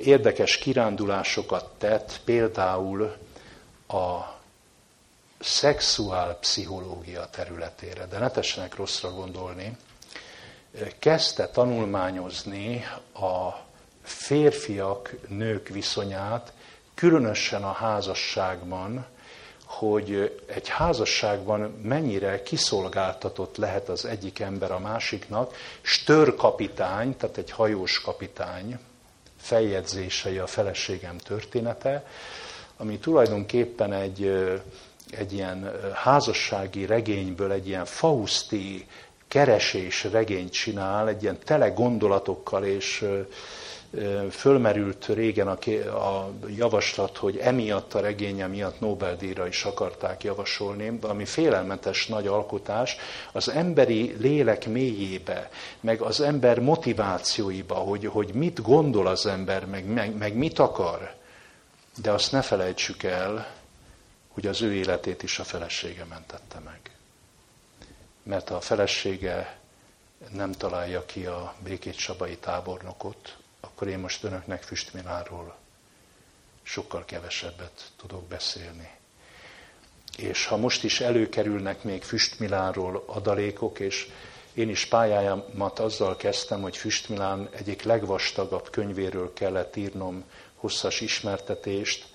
érdekes kirándulásokat tett, például a szexuál pszichológia területére, de ne tessenek rosszra gondolni, kezdte tanulmányozni a férfiak, nők viszonyát, különösen a házasságban, hogy egy házasságban mennyire kiszolgáltatott lehet az egyik ember a másiknak. Störkapitány, tehát egy hajós kapitány feljegyzései a feleségem története, ami tulajdonképpen egy, egy ilyen házassági regényből egy ilyen fauszti keresés regényt csinál, egy ilyen tele gondolatokkal és fölmerült régen a, a javaslat, hogy emiatt a regénye miatt Nobel-díjra is akarták javasolni, ami félelmetes nagy alkotás, az emberi lélek mélyébe, meg az ember motivációiba, hogy, hogy mit gondol az ember, meg, meg, meg mit akar. De azt ne felejtsük el, hogy az ő életét is a felesége mentette meg. Mert a felesége nem találja ki a Békét Sabai tábornokot, akkor én most önöknek Füstmiláról sokkal kevesebbet tudok beszélni. És ha most is előkerülnek még Füstmiláról adalékok, és én is pályámat azzal kezdtem, hogy Füstmilán egyik legvastagabb könyvéről kellett írnom hosszas ismertetést.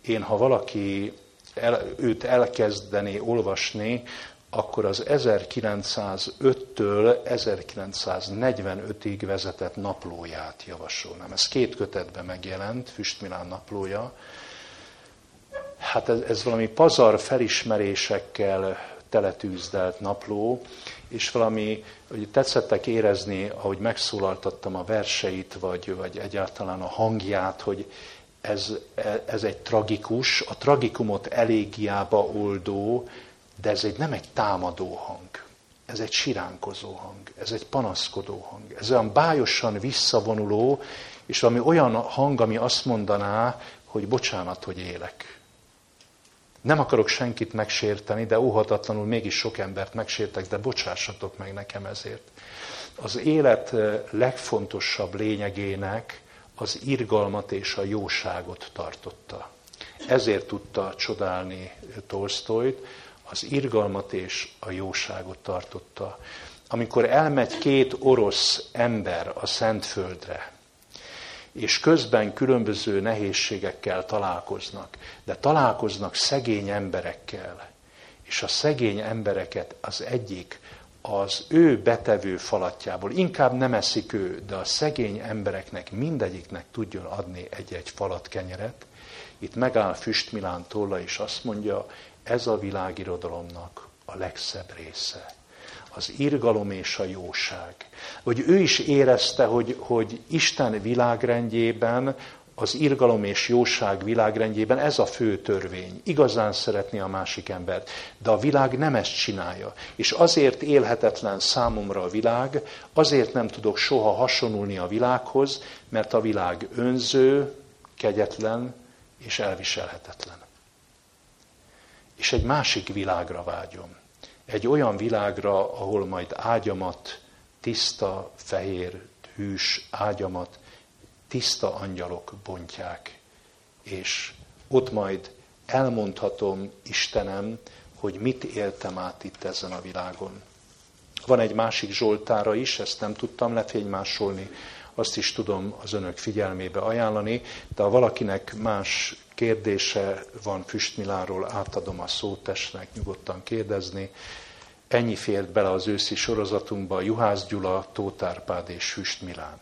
Én, ha valaki el, őt elkezdené olvasni, akkor az 1905-től 1945-ig vezetett naplóját javasolnám. Ez két kötetben megjelent, Füstmilán naplója. Hát ez, ez valami pazar felismerésekkel teletűzdelt napló, és valami, hogy tetszettek érezni, ahogy megszólaltattam a verseit, vagy, vagy egyáltalán a hangját, hogy ez, ez egy tragikus, a tragikumot elégiába oldó, de ez egy, nem egy támadó hang, ez egy siránkozó hang, ez egy panaszkodó hang, ez olyan bájosan visszavonuló, és ami olyan hang, ami azt mondaná, hogy bocsánat, hogy élek. Nem akarok senkit megsérteni, de óhatatlanul mégis sok embert megsértek, de bocsássatok meg nekem ezért. Az élet legfontosabb lényegének az irgalmat és a jóságot tartotta. Ezért tudta csodálni Tolstoyt, az irgalmat és a jóságot tartotta. Amikor elmegy két orosz ember a Szentföldre, és közben különböző nehézségekkel találkoznak, de találkoznak szegény emberekkel, és a szegény embereket az egyik az ő betevő falatjából, inkább nem eszik ő, de a szegény embereknek mindegyiknek tudjon adni egy-egy falat kenyeret. Itt megáll Füstmilán tolla, és azt mondja, ez a világirodalomnak a legszebb része. Az irgalom és a jóság. Hogy ő is érezte, hogy, hogy Isten világrendjében az irgalom és jóság világrendjében ez a fő törvény. Igazán szeretni a másik embert. De a világ nem ezt csinálja. És azért élhetetlen számomra a világ, azért nem tudok soha hasonulni a világhoz, mert a világ önző, kegyetlen és elviselhetetlen. És egy másik világra vágyom. Egy olyan világra, ahol majd ágyamat, tiszta, fehér, hűs ágyamat tiszta angyalok bontják, és ott majd elmondhatom Istenem, hogy mit éltem át itt ezen a világon. Van egy másik Zsoltára is, ezt nem tudtam lefénymásolni, azt is tudom az önök figyelmébe ajánlani, de ha valakinek más kérdése van Füstmiláról, átadom a szótesnek, nyugodtan kérdezni. Ennyi fért bele az őszi sorozatunkba, Juhász Gyula, Tótárpád és Füstmilán.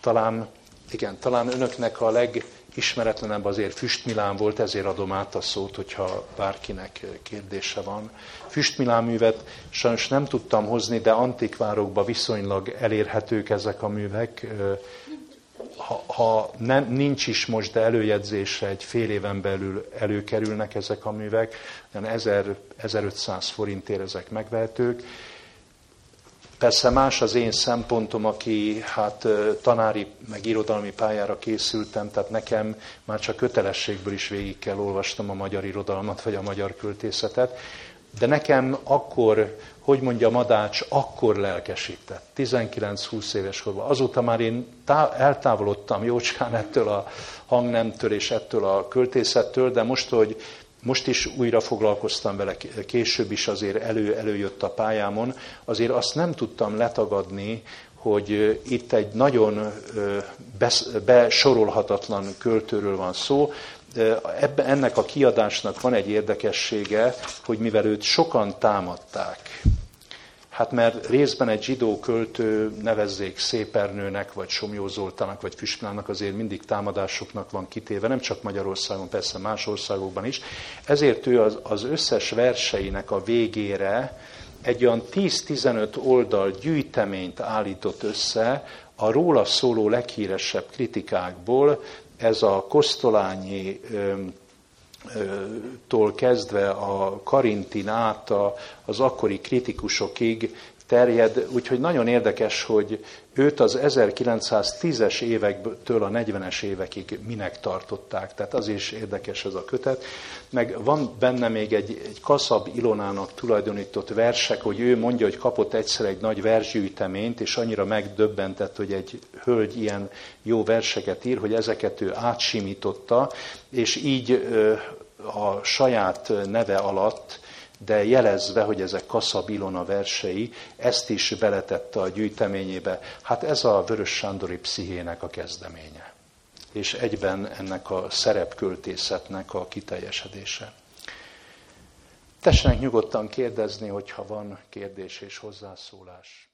Talán, igen, talán önöknek a legismeretlenebb azért Füstmilán volt, ezért adom át a szót, hogyha bárkinek kérdése van. Füstmilán művet sajnos nem tudtam hozni, de antikvárokban viszonylag elérhetők ezek a művek. Ha, nem, nincs is most, de előjegyzésre egy fél éven belül előkerülnek ezek a művek, 1000, 1500 forintért ezek megvehetők Persze más az én szempontom, aki hát tanári, meg irodalmi pályára készültem, tehát nekem már csak kötelességből is végig kell olvasnom a magyar irodalmat, vagy a magyar költészetet. De nekem akkor, hogy mondja Madács, akkor lelkesített, 19-20 éves korban. Azóta már én tá- eltávolodtam jócskán ettől a hangnemtől és ettől a költészettől, de most, hogy most is újra foglalkoztam vele, később is azért elő, előjött a pályámon, azért azt nem tudtam letagadni, hogy itt egy nagyon besorolhatatlan költőről van szó. Ebbe, ennek a kiadásnak van egy érdekessége, hogy mivel őt sokan támadták, Hát mert részben egy zsidó költő, nevezzék Szépernőnek, vagy Somjó Zoltának, vagy Füsmilának azért mindig támadásoknak van kitéve, nem csak Magyarországon, persze más országokban is. Ezért ő az, az összes verseinek a végére egy olyan 10-15 oldal gyűjteményt állított össze a róla szóló leghíresebb kritikákból, ez a Kosztolányi tól kezdve a Karintin át az akkori kritikusokig terjed, úgyhogy nagyon érdekes, hogy őt az 1910-es évektől a 40-es évekig minek tartották. Tehát az is érdekes ez a kötet. Meg van benne még egy, egy Kaszab Ilonának tulajdonított versek, hogy ő mondja, hogy kapott egyszer egy nagy versgyűjteményt, és annyira megdöbbentett, hogy egy hölgy ilyen jó verseket ír, hogy ezeket ő átsimította, és így a saját neve alatt de jelezve, hogy ezek Kaszab Ilona versei, ezt is beletette a gyűjteményébe. Hát ez a Vörös Sándori pszichének a kezdeménye. És egyben ennek a szerepköltészetnek a kiteljesedése. Tessenek nyugodtan kérdezni, hogyha van kérdés és hozzászólás.